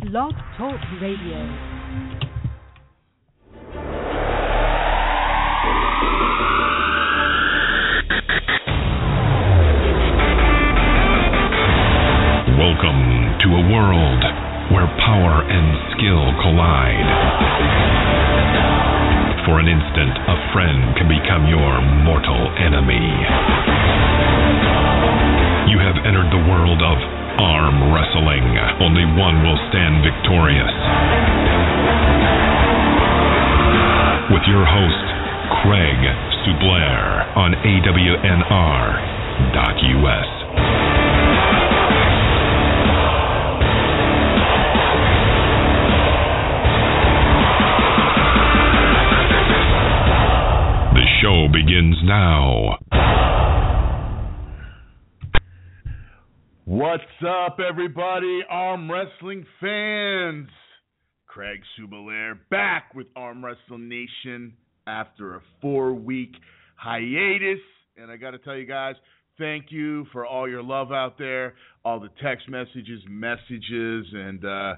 Blog Talk Radio. Welcome to a world where power and skill collide. For an instant, a friend can become your mortal enemy. You have entered the world of arm wrestling. Only one will stand victorious. With your host, Craig Sublair on AWNR.us. The show begins now. What's up, everybody? Arm wrestling fans. Craig Subalair back with Arm Wrestling Nation after a four week hiatus. And I got to tell you guys, thank you for all your love out there, all the text messages, messages, and uh,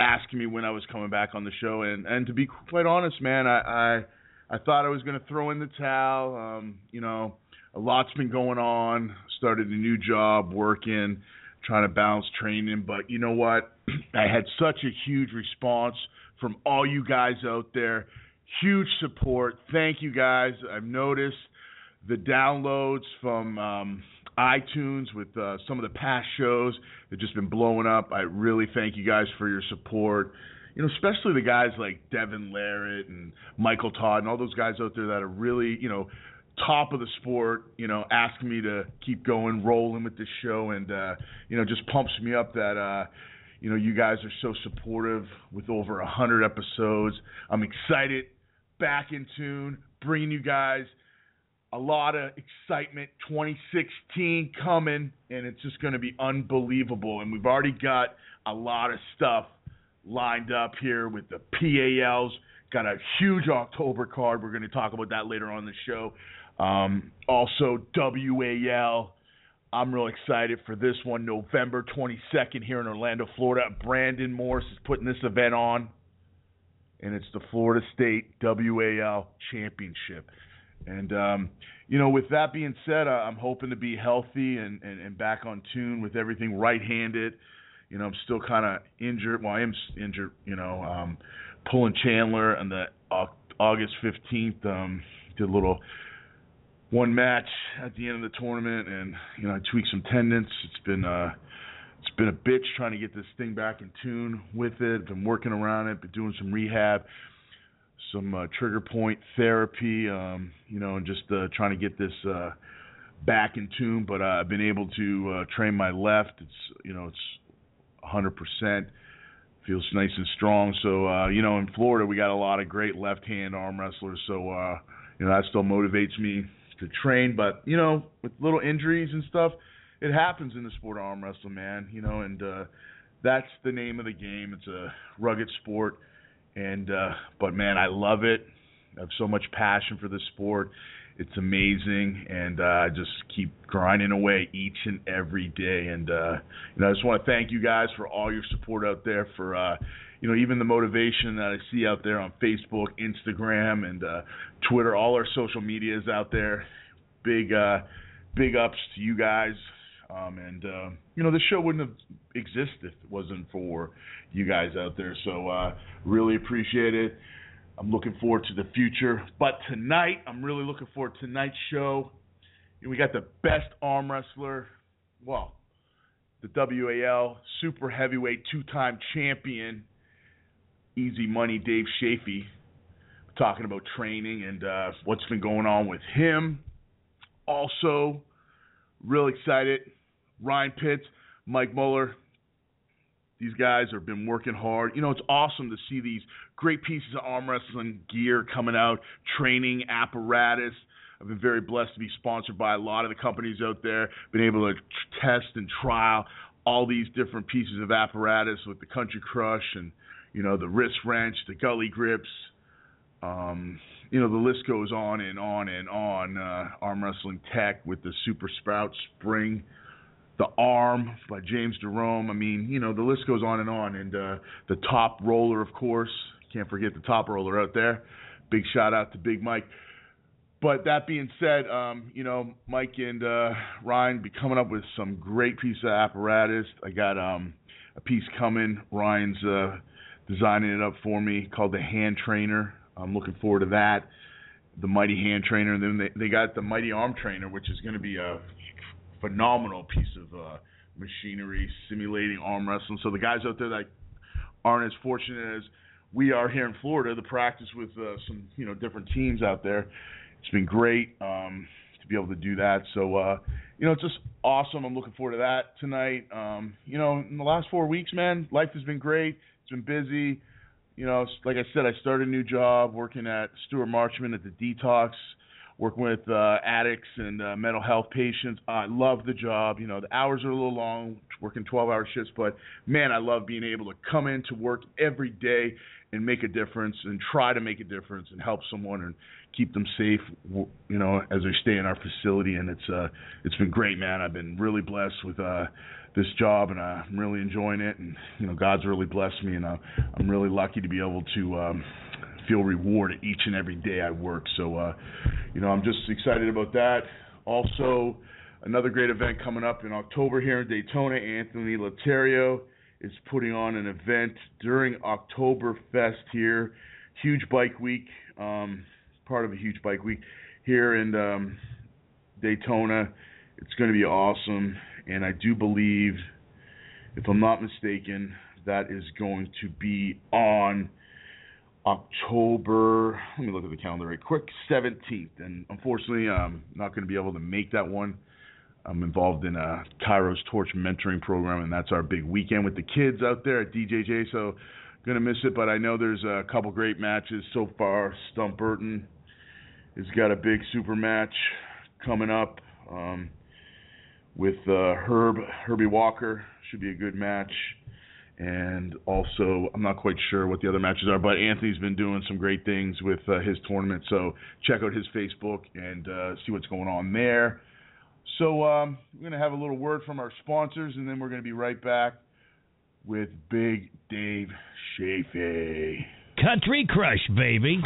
asking me when I was coming back on the show. And, and to be quite honest, man, I, I, I thought I was going to throw in the towel. Um, you know, a lot's been going on. Started a new job, working, trying to balance training. But you know what? I had such a huge response from all you guys out there. Huge support. Thank you guys. I've noticed the downloads from um, iTunes with uh, some of the past shows have just been blowing up. I really thank you guys for your support. You know, especially the guys like Devon Larratt and Michael Todd and all those guys out there that are really, you know, top of the sport, you know, asking me to keep going, rolling with this show, and uh, you know, just pumps me up that uh, you know you guys are so supportive with over a hundred episodes. I'm excited, back in tune, bringing you guys a lot of excitement. 2016 coming, and it's just going to be unbelievable. And we've already got a lot of stuff lined up here with the PALs. Got a huge October card. We're going to talk about that later on the show. Um, also, WAL. I'm real excited for this one, November 22nd here in Orlando, Florida. Brandon Morris is putting this event on, and it's the Florida State WAL Championship. And um, you know, with that being said, I'm hoping to be healthy and, and, and back on tune with everything right-handed. You know, I'm still kind of injured. Well, I am injured. You know, um, pulling Chandler on the Au- August 15th. Um, did a little one match at the end of the tournament, and you know, I tweaked some tendons. It's been uh, it's been a bitch trying to get this thing back in tune with it. Been working around it, been doing some rehab, some uh, trigger point therapy, um, you know, and just uh, trying to get this uh, back in tune. But uh, I've been able to uh, train my left. It's you know, it's 100%. Feels nice and strong. So uh, you know, in Florida, we got a lot of great left-hand arm wrestlers. So uh, you know, that still motivates me to train. But you know, with little injuries and stuff, it happens in the sport of arm wrestling, man. You know, and uh, that's the name of the game. It's a rugged sport, and uh, but man, I love it. I have so much passion for this sport. It's amazing, and uh, I just keep grinding away each and every day. And uh, you know, I just want to thank you guys for all your support out there. For uh, you know, even the motivation that I see out there on Facebook, Instagram, and uh, Twitter, all our social medias out there. Big, uh, big ups to you guys. Um, and uh, you know, this show wouldn't have existed if it wasn't for you guys out there. So uh, really appreciate it. I'm looking forward to the future. But tonight, I'm really looking forward to tonight's show. We got the best arm wrestler, well, the WAL super heavyweight two-time champion, Easy Money Dave Chaffee, talking about training and uh, what's been going on with him. Also, real excited, Ryan Pitts, Mike Moeller, these guys have been working hard. You know, it's awesome to see these great pieces of arm wrestling gear coming out, training apparatus. I've been very blessed to be sponsored by a lot of the companies out there. Been able to test and trial all these different pieces of apparatus with the Country Crush and you know the wrist wrench, the gulley grips. Um, you know the list goes on and on and on. Uh, arm wrestling tech with the Super Sprout spring, The Arm by James Jerome. I mean, you know, the list goes on and on. And uh, the Top Roller, of course. Can't forget the Top Roller out there. Big shout out to Big Mike. But that being said, um, you know, Mike and uh, Ryan be coming up with some great piece of apparatus. I got um, a piece coming. Ryan's uh, designing it up for me called the Hand Trainer. I'm looking forward to that. The Mighty Hand Trainer, and then they, they got the Mighty Arm Trainer, which is going to be a phenomenal piece of uh, machinery simulating arm wrestling. So the guys out there that aren't as fortunate as we are here in Florida to practice with uh, some you know different teams out there it's been great um, to be able to do that. So, uh, you know, it's just awesome. I'm looking forward to that tonight. Um, you know, in the last four weeks, man, life has been great. It's been busy. You know, like I said, I started a new job working at Stewart Marchman at the Detox, working with uh, addicts and uh, mental health patients. I love the job. You know, the hours are a little long, working 12-hour shifts, but man, I love being able to come into work every day and make a difference and try to make a difference and help someone and keep them safe, you know, as they stay in our facility. And it's uh, it's been great, man. I've been really blessed with uh, this job, and uh, I'm really enjoying it. And you know, God's really blessed me, and uh, I'm really lucky to be able to. Um, feel rewarded each and every day I work. So, uh, you know, I'm just excited about that. Also, another great event coming up in October here in Daytona. Anthony Laterio is putting on an event during Oktoberfest here. Huge bike week. Um, part of a huge bike week here in um, Daytona. It's going to be awesome, and I do believe, if I'm not mistaken, that is going to be on October. Let me look at the calendar right quick. 17th, and unfortunately, I'm not going to be able to make that one. I'm involved in a Kairos Torch mentoring program, and that's our big weekend with the kids out there at DJJ. So, gonna miss it, but I know there's a couple great matches so far. Stump Burton has got a big super match coming up um, with uh, Herb Herbie Walker. Should be a good match. And also, I'm not quite sure what the other matches are, but Anthony's been doing some great things with uh, his tournament. So check out his Facebook and uh, see what's going on there. So um, we're going to have a little word from our sponsors, and then we're going to be right back with Big Dave Chaffee. Country Crush, baby.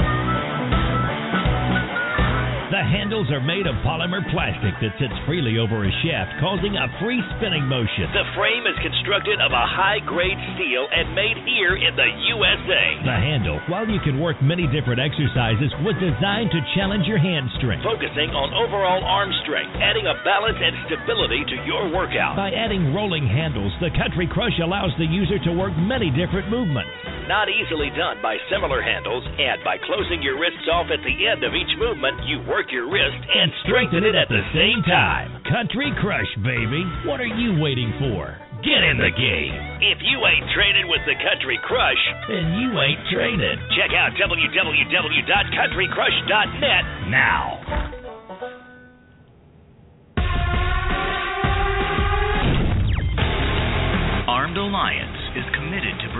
The handles are made of polymer plastic that sits freely over a shaft, causing a free spinning motion. The frame is constructed of a high grade steel and made here in the USA. The handle, while you can work many different exercises, was designed to challenge your hand strength. Focusing on overall arm strength, adding a balance and stability to your workout. By adding rolling handles, the Country Crush allows the user to work many different movements. Not easily done by similar handles, and by closing your wrists off at the end of each movement, you work work your wrist and strengthen it at the same time. Country Crush, baby. What are you waiting for? Get in the game. If you ain't training with the Country Crush, then you ain't training. Check out www.countrycrush.net now. Armed Alliance is committed to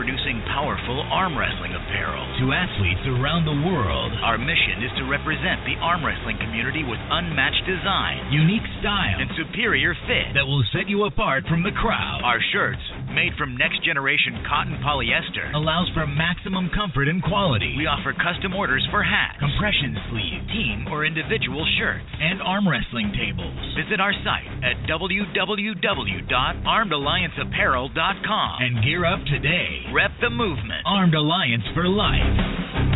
producing powerful arm wrestling apparel to athletes around the world. Our mission is to represent the arm wrestling community with unmatched design, unique style, and superior fit that will set you apart from the crowd. Our shirts, made from next generation cotton polyester, allows for maximum comfort and quality. We offer custom orders for hats, compression sleeves, team or individual shirts, and arm wrestling tables. Visit our site at www.armedallianceapparel.com and gear up today. Rep the movement. Armed Alliance for life.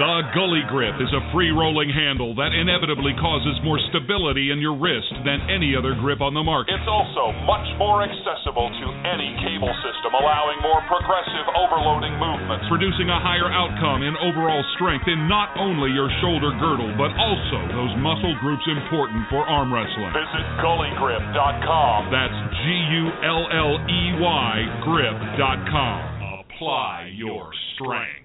The Gulley Grip is a free rolling handle that inevitably causes more stability in your wrist than any other grip on the market. It's also much more accessible to any cable system, allowing more progressive overloading movements. Producing a higher outcome in overall strength in not only your shoulder girdle, but also those muscle groups important for arm wrestling. Visit gulleygrip.com. That's G U L L E Y grip.com. Apply your strength.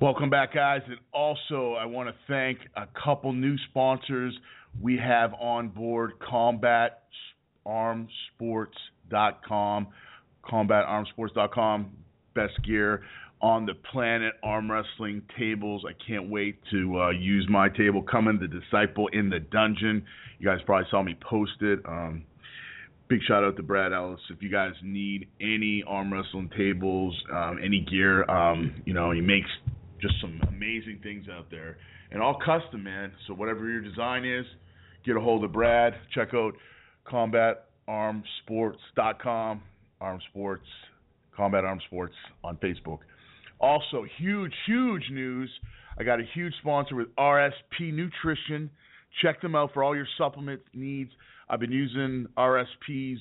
Welcome back, guys. And also, I want to thank a couple new sponsors we have on board CombatArmsports.com. CombatArmsports.com, best gear. on the planet arm wrestling tables. I can't wait to uh, use my table. Coming, the Disciple in the Dungeon. You guys probably saw me post it. Um, big shout out to Brad Ellis. If you guys need any arm wrestling tables, um, any gear, um, you know, he makes just some amazing things out there. And all custom, man. So whatever your design is, get a hold of Brad. Check out combatarmsports.com, Arm Sports, Combat Arm Sports on Facebook. Also, huge, huge news. I got a huge sponsor with RSP Nutrition. Check them out for all your supplement needs. I've been using RSP's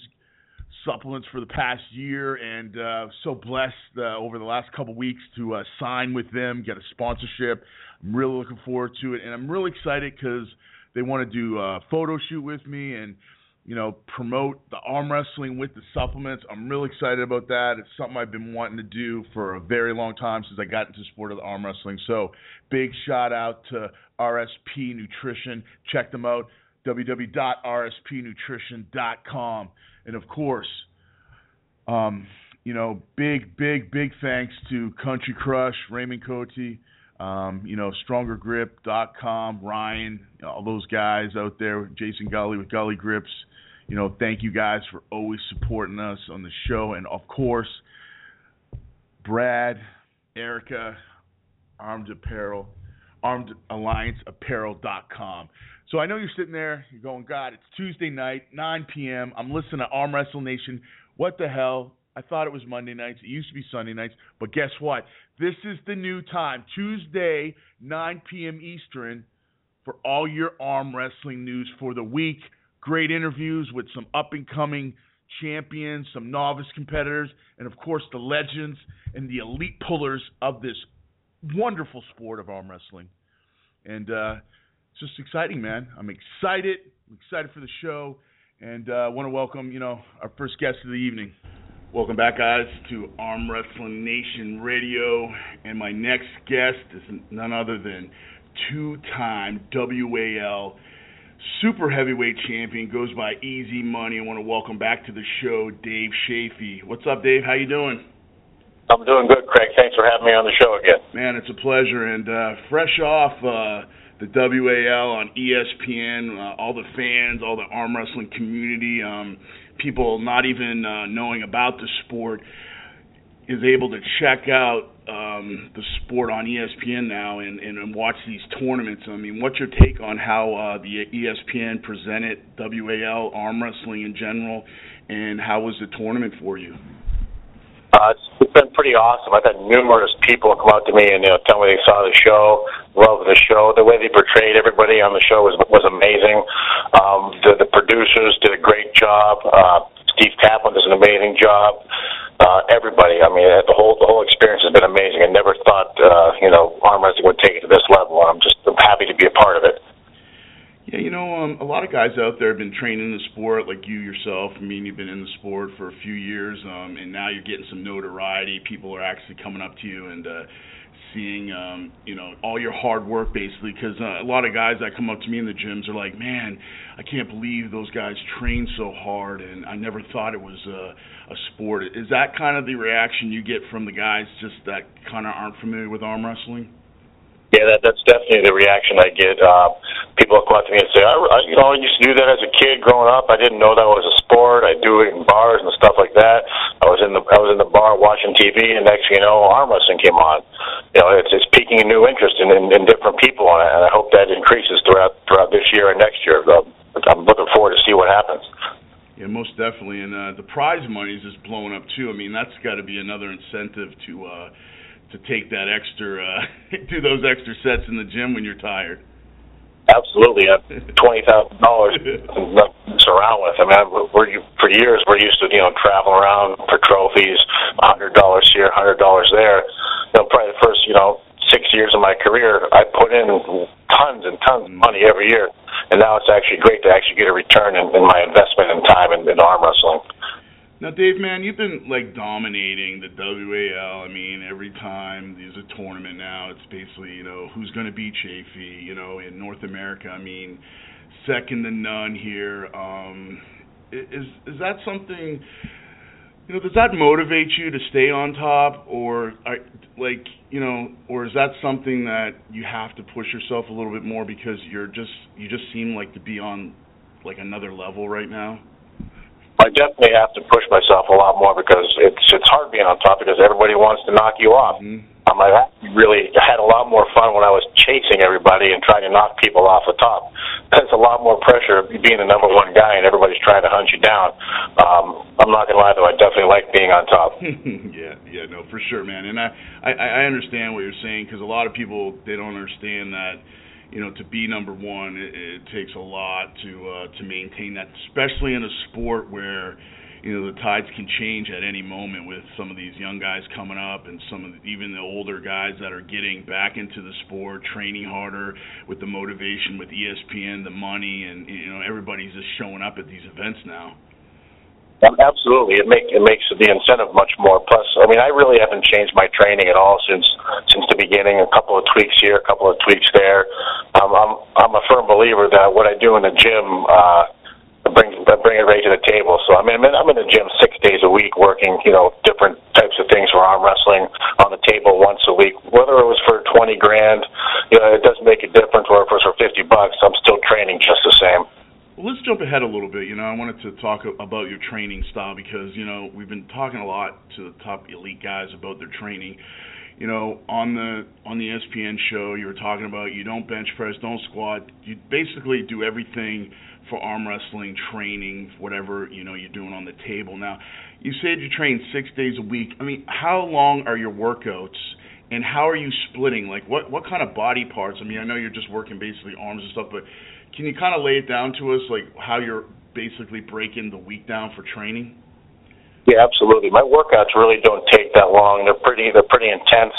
supplements for the past year and uh, so blessed uh, over the last couple weeks to uh, sign with them, get a sponsorship. I'm really looking forward to it, and I'm really excited because they want to do a photo shoot with me and you know promote the arm wrestling with the supplements. I'm really excited about that. It's something I've been wanting to do for a very long time since I got into sport of the arm wrestling. So big shout out to RSP Nutrition. Check them out www.rspnutrition.com. And of course, um, you know, big, big, big thanks to Country Crush, Raymond Cote, um, you know, StrongerGrip.com, Ryan, all those guys out there, Jason Gulley with Gulley Grips. You know, thank you guys for always supporting us on the show. And of course, Brad, Erica, Armed Apparel, ArmedAllianceApparel.com. So I know you're sitting there, you're going, God, it's Tuesday night, 9 p.m. I'm listening to Arm Wrestle Nation. What the hell? I thought it was Monday nights. It used to be Sunday nights. But guess what? This is the new time, Tuesday, 9 p.m. Eastern, for all your arm wrestling news for the week. Great interviews with some up and coming champions, some novice competitors, and of course the legends and the elite pullers of this wonderful sport of arm wrestling. And uh, it's just exciting, man. I'm excited. I'm excited for the show, and I uh, want to welcome, you know, our first guest of the evening. Welcome back, guys, to Arm Wrestling Nation Radio, and my next guest is none other than two-time WAL super heavyweight champion, goes by Easy Money. I want to welcome back to the show, Dave Chaffee. What's up, Dave? How you doing? I'm doing good, Craig. Thanks for having me on the show again. Man, it's a pleasure. And uh, fresh off uh, the WAL on ESPN, uh, all the fans, all the arm wrestling community, um, people not even uh, knowing about the sport, is able to check out um, the sport on ESPN now and, and, and watch these tournaments. I mean, what's your take on how uh, the ESPN presented WAL arm wrestling in general, and how was the tournament for you? Uh, it's been pretty awesome. I've had numerous people come up to me and you know, tell me they saw the show, love the show. The way they portrayed everybody on the show was was amazing. Um, the, the producers did a great job. Uh, Steve Kaplan does an amazing job. Uh, everybody, I mean, the whole the whole experience has been amazing. I never thought uh, you know arm wrestling would take it to this level. And I'm just I'm happy to be a part of it. Yeah, you know, um, a lot of guys out there have been training in the sport, like you yourself. I mean, you've been in the sport for a few years, um, and now you're getting some notoriety. People are actually coming up to you and uh, seeing, um, you know, all your hard work, basically. Because uh, a lot of guys that come up to me in the gyms are like, "Man, I can't believe those guys train so hard, and I never thought it was a, a sport." Is that kind of the reaction you get from the guys just that kind of aren't familiar with arm wrestling? Yeah, that that's definitely the reaction I get. Uh, people come up to me and say, I, I, you know, I used to do that as a kid growing up. I didn't know that was a sport. I do it in bars and stuff like that. I was in the I was in the bar watching TV, and next thing you know, arm wrestling came on. You know, it's it's piquing a new interest in, in, in different people, and I, and I hope that increases throughout throughout this year and next year. I'm looking forward to see what happens. Yeah, most definitely, and uh, the prize money is just blowing up too. I mean, that's got to be another incentive to. uh to take that extra, uh, do those extra sets in the gym when you're tired. Absolutely, uh, twenty thousand dollars to around with. I mean, we're for years we're used to you know traveling around for trophies, hundred dollars here, hundred dollars there. You know, probably the first you know six years of my career, I put in tons and tons of money every year, and now it's actually great to actually get a return in, in my investment and time in, in arm wrestling. Now, Dave, man, you've been like dominating the WAL. I mean, every time there's a tournament now, it's basically you know who's going to beat Chafee. You know, in North America, I mean, second to none here. Um, is is that something you know, does that motivate you to stay on top, or are, like you know, or is that something that you have to push yourself a little bit more because you're just you just seem like to be on like another level right now? I definitely have to push myself a lot more because it's it's hard being on top because everybody wants to knock you off. Mm-hmm. Um, I really had a lot more fun when I was chasing everybody and trying to knock people off the top. There's a lot more pressure being the number one guy and everybody's trying to hunt you down. Um, I'm not gonna lie though, I definitely like being on top. yeah, yeah, no, for sure, man. And I I, I understand what you're saying because a lot of people they don't understand that you know, to be number one, it, it takes a lot to uh, to maintain that, especially in a sport where you know the tides can change at any moment with some of these young guys coming up and some of the, even the older guys that are getting back into the sport, training harder with the motivation, with ESPN, the money, and you know everybody's just showing up at these events now. Absolutely, it make it makes the incentive much more. Plus, I mean, I really haven't changed my training at all since since the beginning. A couple of tweaks here, a couple of tweaks there. I'm I'm a firm believer that what I do in the gym uh, bring bring it right to the table. So I mean, I'm in the gym six days a week, working you know different types of things for arm wrestling on the table once a week. Whether it was for twenty grand, you know, it doesn't make a difference. Or if it was for fifty bucks, I'm still training just the same. Well, let's jump ahead a little bit. You know, I wanted to talk about your training style because you know we've been talking a lot to the top elite guys about their training. You know, on the on the ESPN show, you were talking about you don't bench press, don't squat. You basically do everything for arm wrestling training, whatever you know you're doing on the table. Now, you said you train six days a week. I mean, how long are your workouts? And how are you splitting? Like, what what kind of body parts? I mean, I know you're just working basically arms and stuff, but can you kind of lay it down to us, like how you're basically breaking the week down for training? Yeah, absolutely. My workouts really don't take that long. They're pretty they're pretty intense.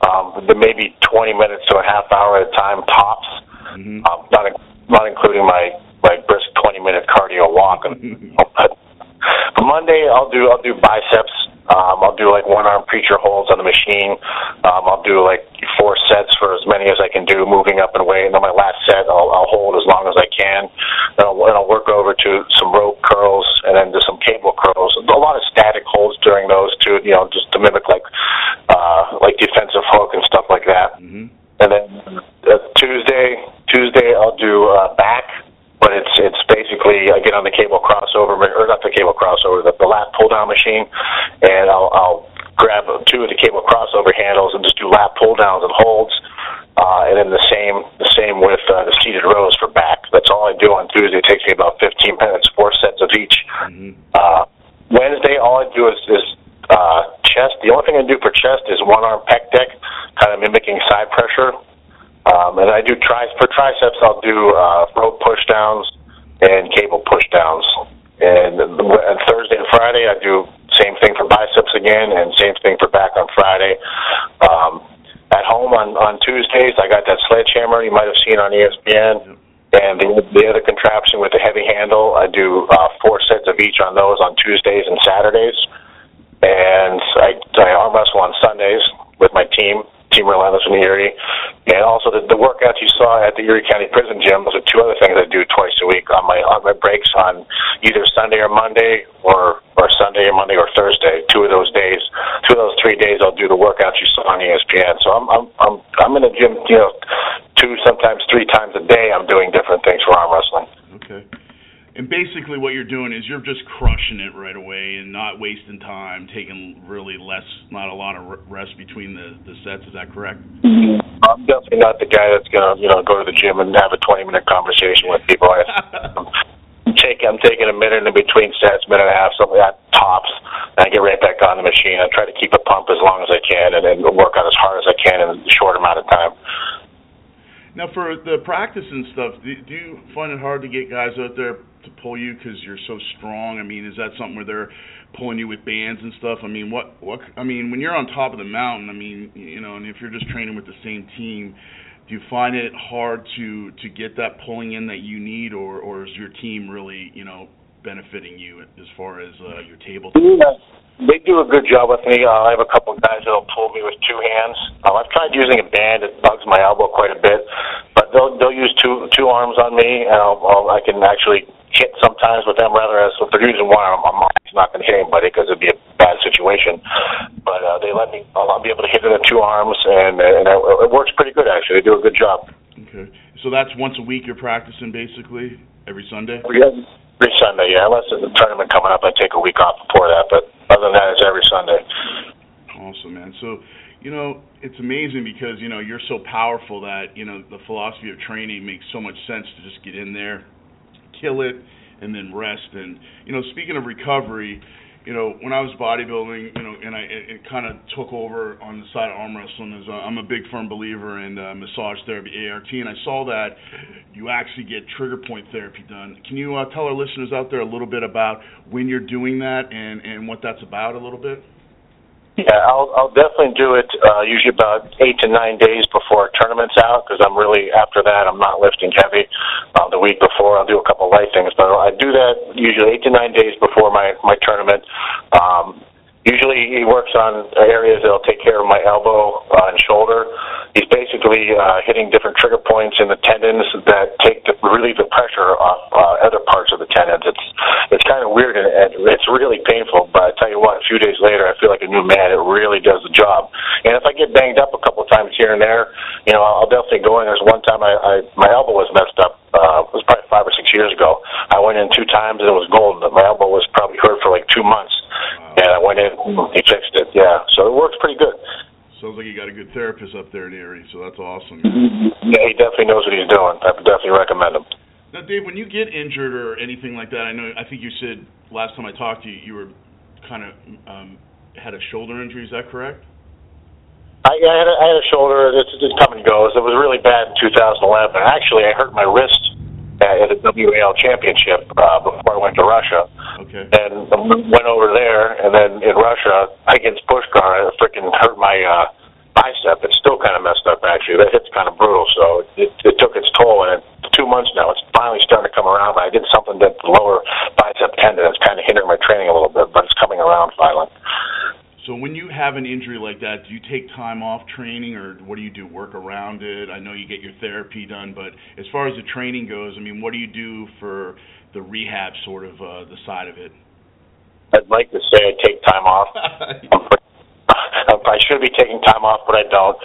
Um, they're maybe 20 minutes to a half hour at a time tops. Mm-hmm. Um, not not including my my brisk 20 minute cardio walk. Monday I'll do I'll do biceps um, I'll do like one arm preacher holds on the machine. Um, I'll do like four sets for as many as I can do, moving up and away. And then my last set, I'll, I'll hold as long as I can. Then I'll, then I'll work over to some rope curls and then to some cable curls. A lot of static holds during those too, you know, just to mimic like uh, like defensive hook and stuff like that. Mm-hmm. And then uh, Tuesday, Tuesday I'll do uh, back but it's it's basically I get on the cable crossover or not the cable crossover the, the lat pull down machine, and I'll, I'll grab two of the cable crossover handles and just do lat pull downs and holds, uh, and then the same the same with uh, the seated rows for back. That's all I do on Tuesday. It takes me about 15 minutes, four sets of each. Mm-hmm. Uh, Wednesday, all I do is, is uh, chest. The only thing I do for chest is one arm pec deck, kind of mimicking side pressure. Um, and I do tri for triceps. I'll do uh, rope push downs and cable push downs. And, and Thursday and Friday, I do same thing for biceps again, and same thing for back on Friday. Um, at home on on Tuesdays, I got that sledgehammer you might have seen on ESPN. And the, the other contraption with the heavy handle, I do uh, four sets of each on those on Tuesdays and Saturdays. And I, I arm wrestle on Sundays with my team. Team Relentless in Erie. And also the, the workouts you saw at the Erie County Prison Gym, those are two other things I do twice a week on my on my breaks on either Sunday or Monday or or Sunday or Monday or Thursday. Two of those days, two of those three days I'll do the workouts you saw on ESPN. So I'm I'm I'm I'm in the gym, you know, two, sometimes three times a day I'm doing different things for arm wrestling. Okay. And basically, what you're doing is you're just crushing it right away and not wasting time, taking really less, not a lot of rest between the the sets. Is that correct? Mm-hmm. I'm definitely not the guy that's gonna, you know, go to the gym and have a 20 minute conversation with people. I, I'm taking I'm taking a minute in between sets, minute and a half, something like that tops, and I get right back on the machine. I try to keep it pumped as long as I can, and then work out as hard as I can in a short amount of time. Now, for the practice and stuff, do, do you find it hard to get guys out there to pull you because you're so strong? I mean, is that something where they're pulling you with bands and stuff? I mean, what what? I mean, when you're on top of the mountain, I mean, you know, and if you're just training with the same team, do you find it hard to to get that pulling in that you need, or or is your team really, you know, benefiting you as far as uh, your table? Yeah. They do a good job with me. Uh, I have a couple of guys that'll pull me with two hands. Uh, I've tried using a band; it bugs my elbow quite a bit. But they'll they'll use two two arms on me, and I'll, I'll, I can actually hit sometimes with them. Rather, as if they're using one, I'm, I'm not going to hit anybody because it'd be a bad situation. But uh, they let me I'll be able to hit it in two arms, and and it, it works pretty good actually. They do a good job. Okay. So that's once a week you're practicing basically every Sunday. Every, every Sunday, yeah. Unless there's a tournament coming up, I take a week off before that. But other than that, it's every Sunday. Awesome, man. So, you know, it's amazing because you know you're so powerful that you know the philosophy of training makes so much sense to just get in there, kill it, and then rest. And you know, speaking of recovery, you know, when I was bodybuilding, you know, and I it, it kind of took over on the side of arm wrestling. Is uh, I'm a big firm believer in uh, massage therapy, ART, and I saw that you actually get trigger point therapy done. Can you uh, tell our listeners out there a little bit about when you're doing that and and what that's about a little bit? Yeah, I'll I'll definitely do it. Uh, usually about eight to nine days before a tournament's out, because I'm really after that I'm not lifting heavy. Uh, the week before I'll do a couple of light things, but I do that usually eight to nine days before my my tournament. Um, usually he works on areas that'll take care of my elbow uh, and shoulder. He's basically uh, hitting different trigger points in the tendons that take the, relieve the pressure off uh, other parts of the tendons. It's it's kind of weird and, and it's really painful. But I tell you what, a few days later, I feel like a new man. It really does the job. And if I get banged up a couple of times here and there, you know, I'll definitely go in. There's one time I, I my elbow was messed up. Uh, it was probably five or six years ago. I went in two times and it was golden. My elbow was probably hurt for like two months, and I went in. He fixed it. Yeah, so it works pretty good. Sounds like you got a good therapist up there in Erie, so that's awesome. Yeah, he definitely knows what he's doing. I would definitely recommend him. Now, Dave, when you get injured or anything like that, I know I think you said last time I talked to you, you were kind of um, had a shoulder injury. Is that correct? I, I had a, I had a shoulder. It's just come and goes. It was really bad in 2011. Actually, I hurt my wrist at, the WAL championship uh, before I went to Russia. Okay. And went over there, and then in Russia against Pushkar, I freaking hurt my uh, bicep. It's still kind of messed up actually. That hit's kind of brutal, so it, it took its toll. And it's two months now. It's finally starting to come around. But I did something that the lower bicep tendon is kind of hindering my training a little bit, but it's coming around finally. So when you have an injury like that, do you take time off training, or what do you do? Work around it? I know you get your therapy done, but as far as the training goes, I mean, what do you do for the rehab sort of uh, the side of it? I'd like to say I take time off. I should be taking time off, but I don't.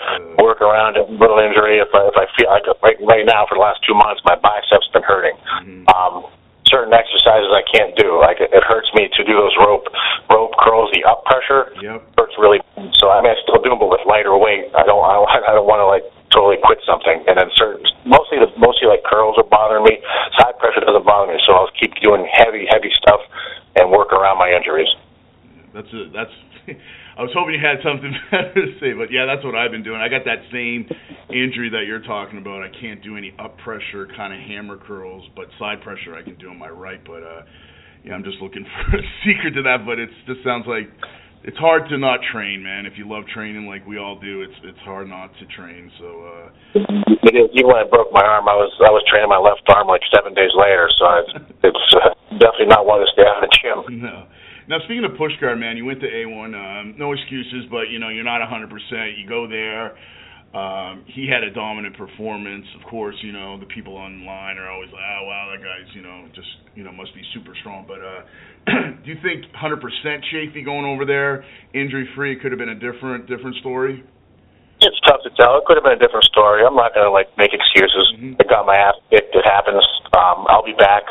Work around a little injury if I if I feel like right, right now for the last two months my biceps been hurting. Mm-hmm. Um, certain exercises I can't do. Like it, it hurts me to do those rope rope curls. The up pressure Yep. hurts really. So I mean I still do them, but with lighter weight. I don't I don't, I don't want to like totally quit something. And then certain mostly the mostly like curls are bothering me. Side pressure doesn't bother me, so I'll keep doing heavy heavy stuff and work around my injuries. That's a, that's. I was hoping you had something better to say, but yeah, that's what I've been doing. I got that same injury that you're talking about. I can't do any up pressure kind of hammer curls, but side pressure I can do on my right. But uh, yeah, I'm just looking for a secret to that. But it's just sounds like it's hard to not train, man. If you love training like we all do, it's it's hard not to train. So uh, It is. Even when I broke my arm, I was I was training my left arm like seven days later. So it's, it's uh, definitely not one to stay out of the gym. no. Now speaking of Pushkar, man, you went to A1. Um, no excuses, but you know you're not 100%. You go there. Um, he had a dominant performance. Of course, you know the people online are always like, "Oh wow, that guy's you know just you know must be super strong." But uh, do you think 100% Chafee going over there, injury free, could have been a different different story? It's tough to tell. It could have been a different story. I'm not gonna like make excuses. Mhm. I got my ass kicked. It happens. Um, I'll be back.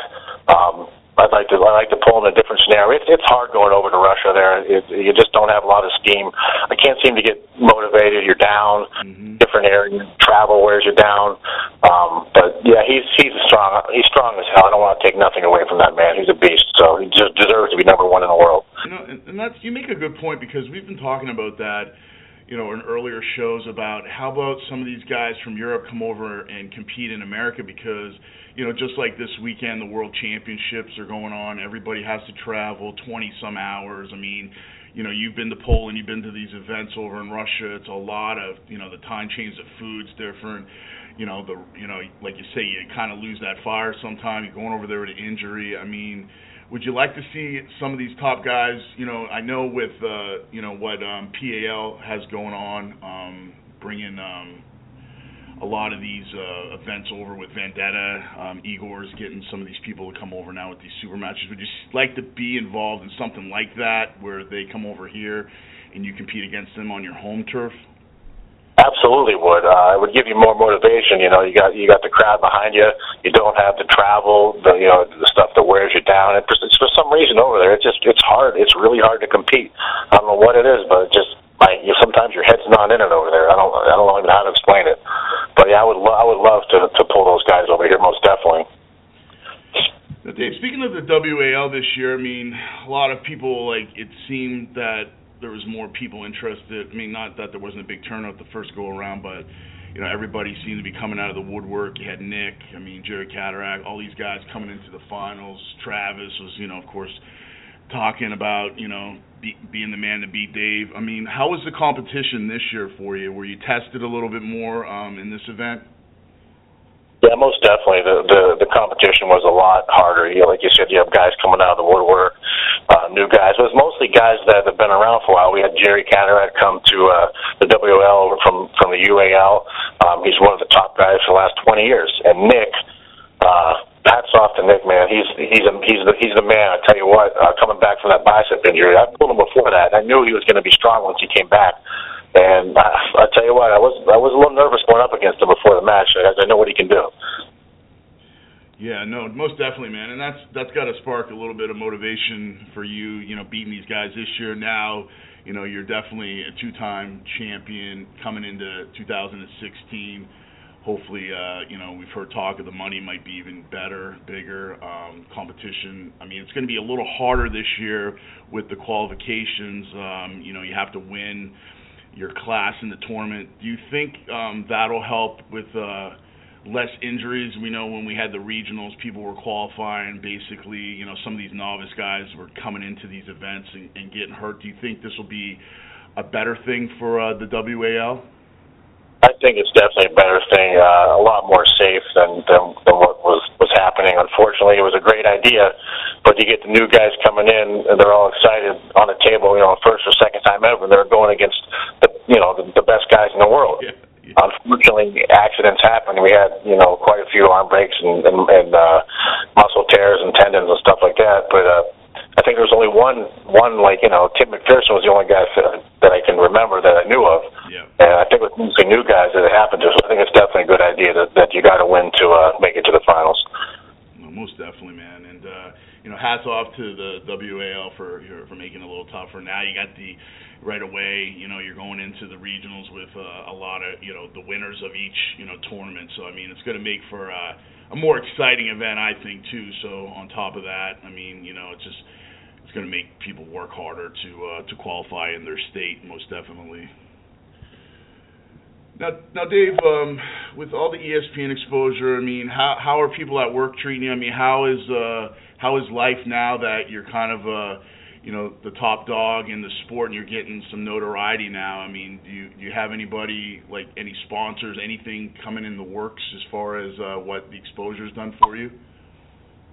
Um, I'd like to. I like to pull in a different scenario. It's it's hard going over to Russia. There, it, you just don't have a lot of steam. I can't seem to get motivated. You're down. Mhm. Different area. Travel wears you down. Um, but yeah, he's he's a strong. He's strong as hell. I don't want to take nothing away from that man. He's a beast. So he just deserves to be number one in the world. You know, and, and that's you make a good point because we've been talking about that, you know, in earlier shows about how about some of these guys from Europe come over and compete in America because, you know, just like this weekend, the World Championships are going on. Everybody has to travel 20 some hours. I mean, you know, you've been to Poland, you've been to these events over in Russia. It's a lot of, you know, the time change, the food's different. You know, the, you know, like you say, you kind of lose that fire sometime. You're going over there with an injury. I mean, would you like to see some of these top guys? You know, I know with uh, you know what um, PAL has going on, um, bringing um, a lot of these uh, events over with Vendetta. Um, Igor's getting some of these people to come over now with these super matches. Would you like to be involved in something like that, where they come over here and you compete against them on your home turf? Absolutely would. Uh, it would give you more motivation. You know, you got you got the crowd behind you. You don't have to travel. The you know the stuff that wears you down. It, it's for some reason over there. It's just it's hard. It's really hard to compete. I don't know what it is, but it just like you, sometimes your head's not in it over there. I don't I don't know even how to explain it. But yeah, I would lo- I would love to to pull those guys over here most definitely. Dave, speaking of the WAL this year, I mean, a lot of people like it seemed that there was more people interested. I mean, not that there wasn't a big turnout the first go around, but you know everybody seemed to be coming out of the woodwork. You had Nick, I mean Jerry Cadorette, all these guys coming into the finals. Travis was, you know, of course, talking about you know be, being the man to beat Dave. I mean, how was the competition this year for you? Were you tested a little bit more um, in this event? Yeah, most definitely. The the, the competition was a lot harder. You know, like you said, you have guys coming out of the woodwork, uh, new guys. It was mostly guys that have been around for a while. We had Jerry Cadorette come to uh, the WL from from the UAL. Um, he's one of the top guys for the last 20 years. And Nick, uh, hats off to Nick, man. He's he's a, he's the he's the man. I tell you what, uh, coming back from that bicep injury, I pulled him before that. I knew he was going to be strong once he came back. And I, I tell you what, I was I was a little nervous going up against him before the match because I know what he can do. Yeah, no, most definitely, man, and that's that's got to spark a little bit of motivation for you. You know, beating these guys this year. Now, you know, you're definitely a two-time champion coming into 2016. Hopefully, uh, you know, we've heard talk of the money might be even better, bigger um, competition. I mean, it's going to be a little harder this year with the qualifications. Um, you know, you have to win your class in the tournament. Do you think um, that'll help with? Uh, less injuries. We know when we had the regionals, people were qualifying. Basically, you know, some of these novice guys were coming into these events and, and getting hurt. Do you think this will be a better thing for uh, the WAL? I think it's definitely a better thing, uh, a lot more safe than, than than what was was happening. Unfortunately, it was a great idea, but you get the new guys coming in, and they're all excited on the table. You know, first or second time ever, and they're going against the you know the, the best guys in the world. Yeah. Unfortunately, accidents happen. We had, you know, quite a few arm breaks and, and, and uh, muscle tears and tendons and stuff like that. But uh, I think there was only one, one like, you know, Tim McPherson was the only guy that, that I can remember that I knew of. Mostly new guys that it happened to. So I think it's definitely a good idea that, that you got to win to uh, make it to the finals. Well, most definitely, man. And uh, you know, hats off to the WAL for for making it a little tougher. Now you got the right away. You know, you're going into the regionals with uh, a lot of you know the winners of each you know tournament. So I mean, it's going to make for uh, a more exciting event, I think, too. So on top of that, I mean, you know, it's just it's going to make people work harder to uh, to qualify in their state, most definitely. Now, now, Dave, um, with all the ESPN exposure, I mean, how how are people at work treating you? I mean, how is uh, how is life now that you're kind of uh, you know the top dog in the sport and you're getting some notoriety now? I mean, do you do you have anybody like any sponsors, anything coming in the works as far as uh, what the exposure's done for you?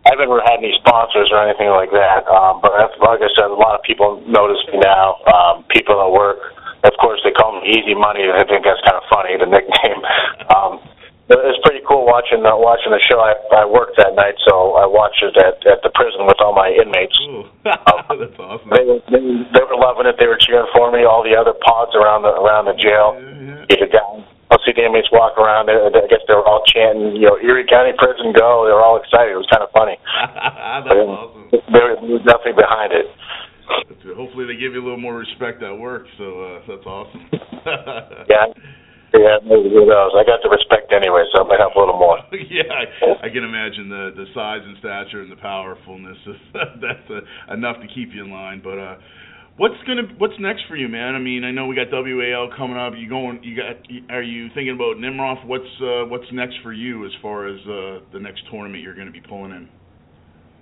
I've never had any sponsors or anything like that. Um, but like I said, a lot of people notice me now. Um, people at work, of course, they call me Easy Money. I think that's kind of funny, the nickname. Um, it was pretty cool watching uh, watching the show. I, I worked that night, so I watched it at, at the prison with all my inmates. Ooh, Um, that's awesome. They, they they were loving it. They were cheering for me. All the other pods around the around the jail. Yeah, You could go. I'll see the inmates walk around. I I guess they were all chanting, you know, Erie County Prison Go. They were all excited. It was kind of funny. that's But, awesome. They were definitely behind it. Hopefully, they give you a little more respect at work. So uh, that's awesome. Yeah. Yeah, maybe who knows? I got the respect anyway, so it might have a little more. yeah, I, I can imagine the the size and stature and the powerfulness. Is, that's uh, enough to keep you in line. But uh, what's gonna what's next for you, man? I mean, I know we got WAL coming up. You going? You got? Are you thinking about Nemiroff? What's uh, what's next for you as far as uh, the next tournament you're going to be pulling in?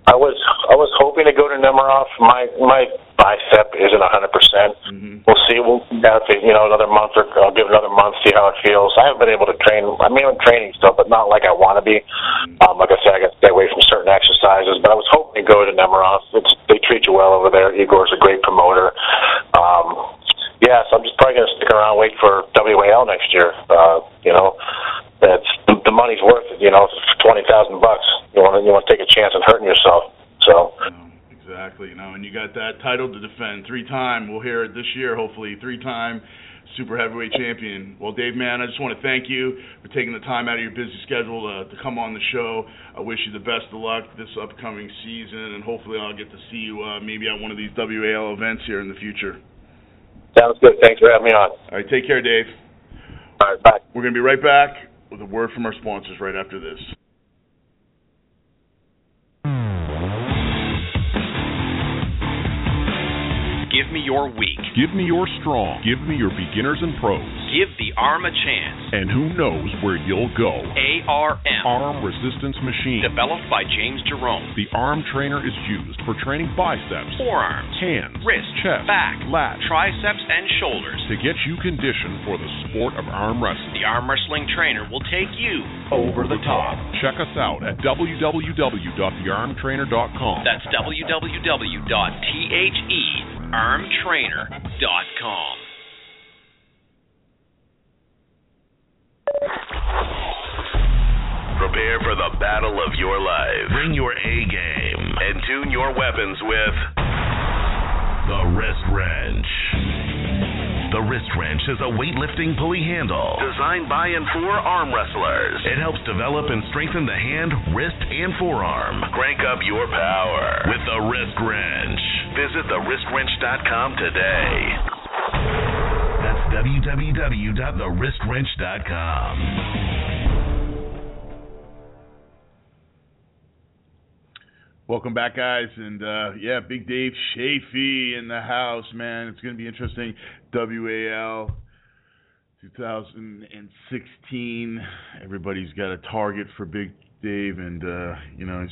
I was I was hoping to go to Nemiroff. My my bicep isn't a hundred percent. Mm-hmm. We'll see. We'll have to, you know another month or I'll give another month, see how it feels. I haven't been able to train. I mean, I'm training still, but not like I want to be. Um, like I said, I got to stay away from certain exercises. But I was hoping to go to Nemiroff. It's, they treat you well over there. Igor's a great promoter. Um, yeah, so I'm just probably gonna stick around, wait for WAL next year. Uh, you know, that's the money's worth it. You know, twenty thousand bucks. You want to you want to take a chance on hurting yourself. So. exactly. You know, and you got that title to defend. Three time. We'll hear it this year, hopefully. Three time super heavyweight champion. Well, Dave, man, I just want to thank you for taking the time out of your busy schedule to, to come on the show. I wish you the best of luck this upcoming season, and hopefully I'll get to see you uh, maybe at one of these WAL events here in the future. Sounds good. Thanks for having me on. All right, take care, Dave. All right, bye. We're going to be right back with a word from our sponsors right after this. Give me your weak. Give me your strong. Give me your beginners and pros. Give the arm a chance. And who knows where you'll go? ARM. Arm Resistance Machine. Developed by James Jerome. The arm trainer is used for training biceps, forearms, hands, wrist, chest, back, lat, triceps, and shoulders to get you conditioned for the sport of arm wrestling. The arm wrestling trainer will take you over the top. Check us out at www.thearmtrainer.com. That's www.thearmtrainer.com. Prepare for the battle of your life. Bring your A game and tune your weapons with the wrist wrench. The wrist wrench is a weightlifting pulley handle designed by and for arm wrestlers. It helps develop and strengthen the hand, wrist, and forearm. Crank up your power with the wrist wrench. Visit thewristwrench.com today. Www.thewristwrench.com. Welcome back, guys, and uh, yeah, Big Dave Chaffee in the house, man. It's going to be interesting. WAL 2016. Everybody's got a target for Big Dave, and uh, you know,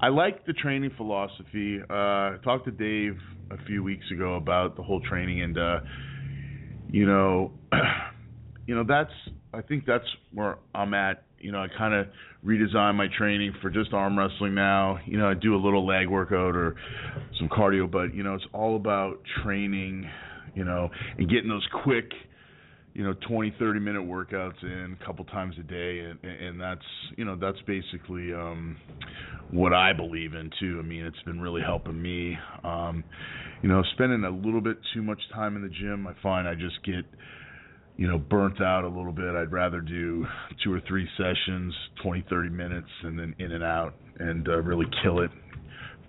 I like the training philosophy. Uh, I talked to Dave a few weeks ago about the whole training, and uh, you know, you know, that's I think that's where I'm at. You know, I kind of redesign my training for just arm wrestling now. You know, I do a little leg workout or some cardio, but you know, it's all about training, you know, and getting those quick, you know, 20, 30 minute workouts in a couple times a day and and that's, you know, that's basically um what I believe in too. I mean, it's been really helping me um you know, spending a little bit too much time in the gym, I find I just get you know, burnt out a little bit. I'd rather do two or three sessions, 20, 30 minutes, and then in and out, and uh, really kill it,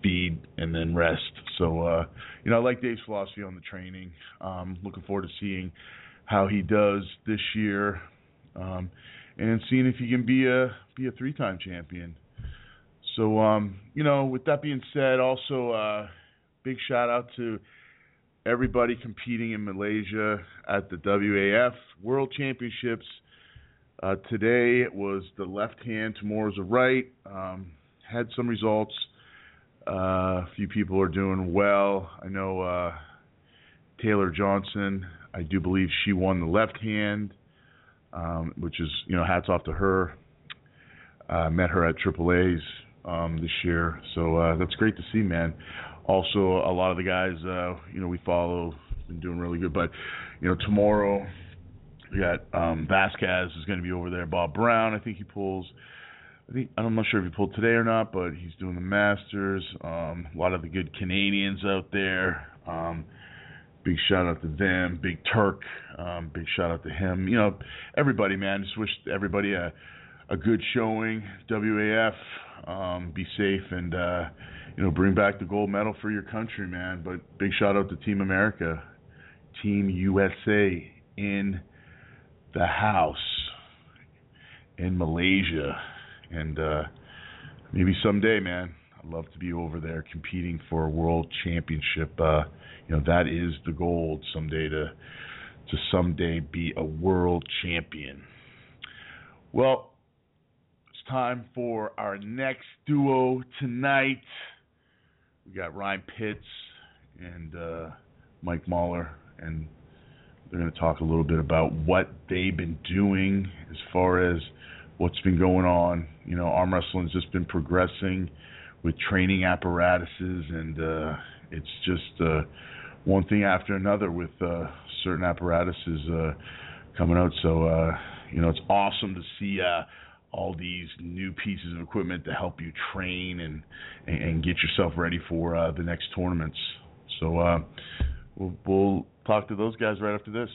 feed, and then rest. So, uh, you know, I like Dave's philosophy on the training. Um, looking forward to seeing how he does this year, um, and seeing if he can be a be a three-time champion. So, um, you know, with that being said, also uh, big shout out to everybody competing in Malaysia at the WAF World Championships. Uh, today it was the left hand, tomorrow's the right. Um, had some results. Uh, a few people are doing well. I know uh, Taylor Johnson. I do believe she won the left hand, um, which is you know hats off to her. Uh, met her at AAA's um, this year, so uh, that's great to see, man also a lot of the guys uh, you know we follow been doing really good. But you know tomorrow we got um, Vasquez is going to be over there. Bob Brown, I think he pulls. I think I'm not sure if he pulled today or not, but he's doing the Masters. Um, a lot of the good Canadians out there. Um, big shout out to them. Big Turk. Um, big shout out to him. You know everybody, man. Just wish everybody a a good showing. WAF. Um, be safe and. Uh, you know, bring back the gold medal for your country, man. But big shout out to Team America, Team USA in the house in Malaysia, and uh, maybe someday, man. I'd love to be over there competing for a world championship. Uh, you know, that is the goal someday to to someday be a world champion. Well, it's time for our next duo tonight. We got Ryan Pitts and uh, Mike Moeller, and they're going to talk a little bit about what they've been doing as far as what's been going on. You know, arm wrestling's just been progressing with training apparatuses, and uh, it's just uh, one thing after another with uh, certain apparatuses uh, coming out. So uh, you know, it's awesome to see uh, all these new pieces of equipment to help you train and and, and get yourself ready for uh, the next tournaments. So uh, we'll, we'll talk to those guys right after this.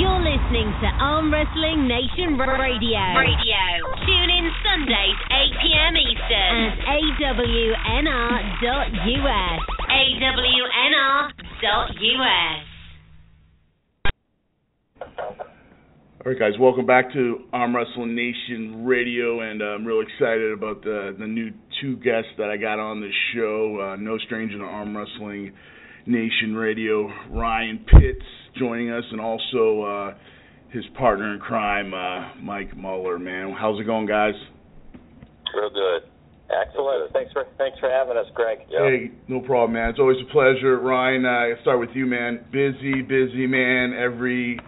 You're listening to Arm Wrestling Nation Radio. Radio. Tune in Sundays, 8 p.m. Eastern. At awnr.us. awnr.us. All right, guys, welcome back to Arm Wrestling Nation Radio, and uh, I'm real excited about the the new two guests that I got on the show. Uh, no stranger to Arm Wrestling Nation Radio, Ryan Pitts joining us, and also uh, his partner in crime, uh, Mike Moeller. Man, how's it going, guys? Real good. Excellent. Thanks for thanks for having us, Greg. Hey, no problem, man. It's always a pleasure. Ryan, uh, I start with you, man. Busy, busy man. Every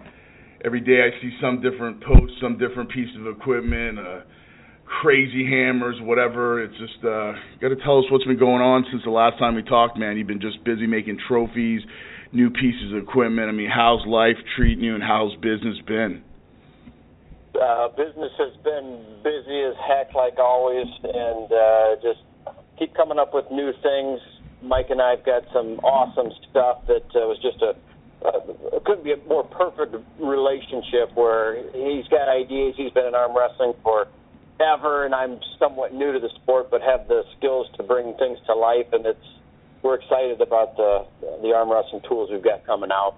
every day I see some different post, some different piece of equipment, uh, crazy hammers, whatever. It's just uh, got to tell us what's been going on since the last time we talked, man. You've been just busy making trophies, new pieces of equipment. I mean, how's life treating you, and how's business been? Uh, business has been busy as heck, like always, and uh, just keep coming up with new things. Mike and I've got some awesome stuff that uh, was just a uh, couldn't be a more perfect relationship where he's got ideas. He's been in arm wrestling for ever, and I'm somewhat new to the sport, but have the skills to bring things to life. And it's we're excited about the the arm wrestling tools we've got coming out.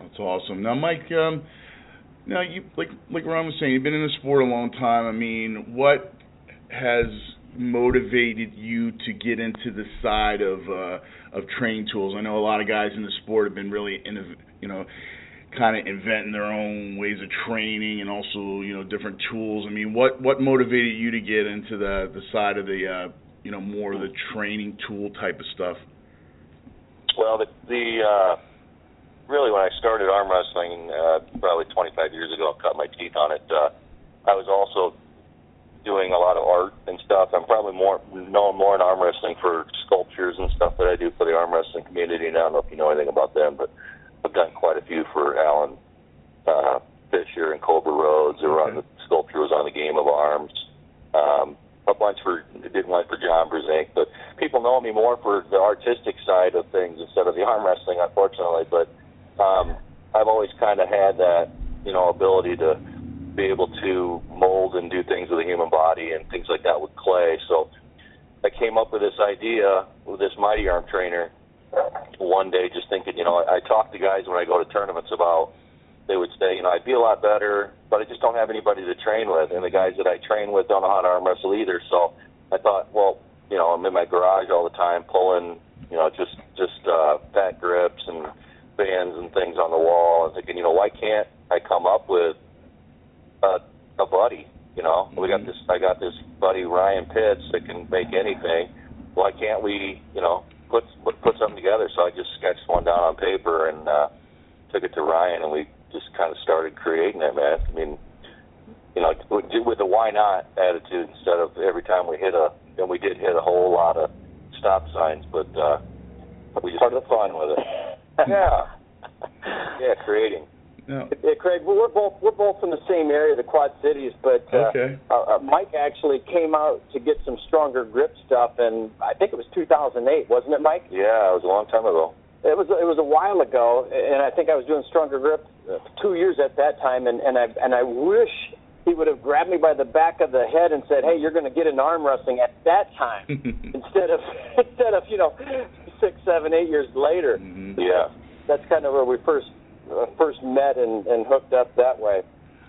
That's awesome. Now, Mike, um, now you like like Ron was saying, you've been in the sport a long time. I mean, what has motivated you to get into the side of uh, of training tools? I know a lot of guys in the sport have been really, innov- you know, kind of inventing their own ways of training and also you know different tools. I mean, what what motivated you to get into the the side of the uh, you know more of the training tool type of stuff? Well, the, the uh, really when I started arm wrestling uh, probably 25 years ago, I cut my teeth on it. Uh, I was also doing a lot of art and stuff. I'm probably more known more in arm wrestling for sculptures and stuff that I do for the arm wrestling community. And I don't know if you know anything about them, but I've done quite a few for Alan uh, Fisher and Cobra Rhodes. They were on the sculpture was on the Game of Arms. Um, a bunch for did one for John Brzenk, but people know me more for the artistic side of things instead of the arm wrestling, unfortunately. But um, I've always kind of had that, you know, ability to be able to mold and do things with the human body and things like that with clay. So I came up with this idea with this mighty arm trainer one day, just thinking, you know, I, I talk to guys when I go to tournaments about. They would say, you know, I'd be a lot better, but I just don't have anybody to train with, and the guys that I train with don't know how to arm wrestle either. So I thought, well, you know, I'm in my garage all the time pulling, you know, just just uh, fat grips and bands and things on the wall, and thinking, you know, why can't I come up with a, a buddy. You know, mm-hmm. we got this. I got this buddy Ryan Pitts that can make anything. Why can't we, you know, put put, put something together? So I just sketched one down on paper and uh, took it to Ryan, and we just kind of started creating it, man. I mean, you know, with the why not attitude instead of every time we hit a, and we did hit a whole lot of stop signs, but uh, we just the fun with it. Yeah, yeah, creating. No. Yeah, Craig, we're both we're both from the same area, the Quad Cities, but uh, okay. uh, uh, Mike actually came out to get some stronger grip stuff, and I think it was 2008, wasn't it, Mike? Yeah, it was a long time ago. It was it was a while ago, and I think I was doing stronger grip uh, two years at that time, and and I and I wish he would have grabbed me by the back of the head and said, "Hey, you're going to get an arm wrestling at that time," instead of instead of you know six, seven, eight years later. Mm-hmm. Yeah, that's kind of where we first uh, first met and, and hooked up that way.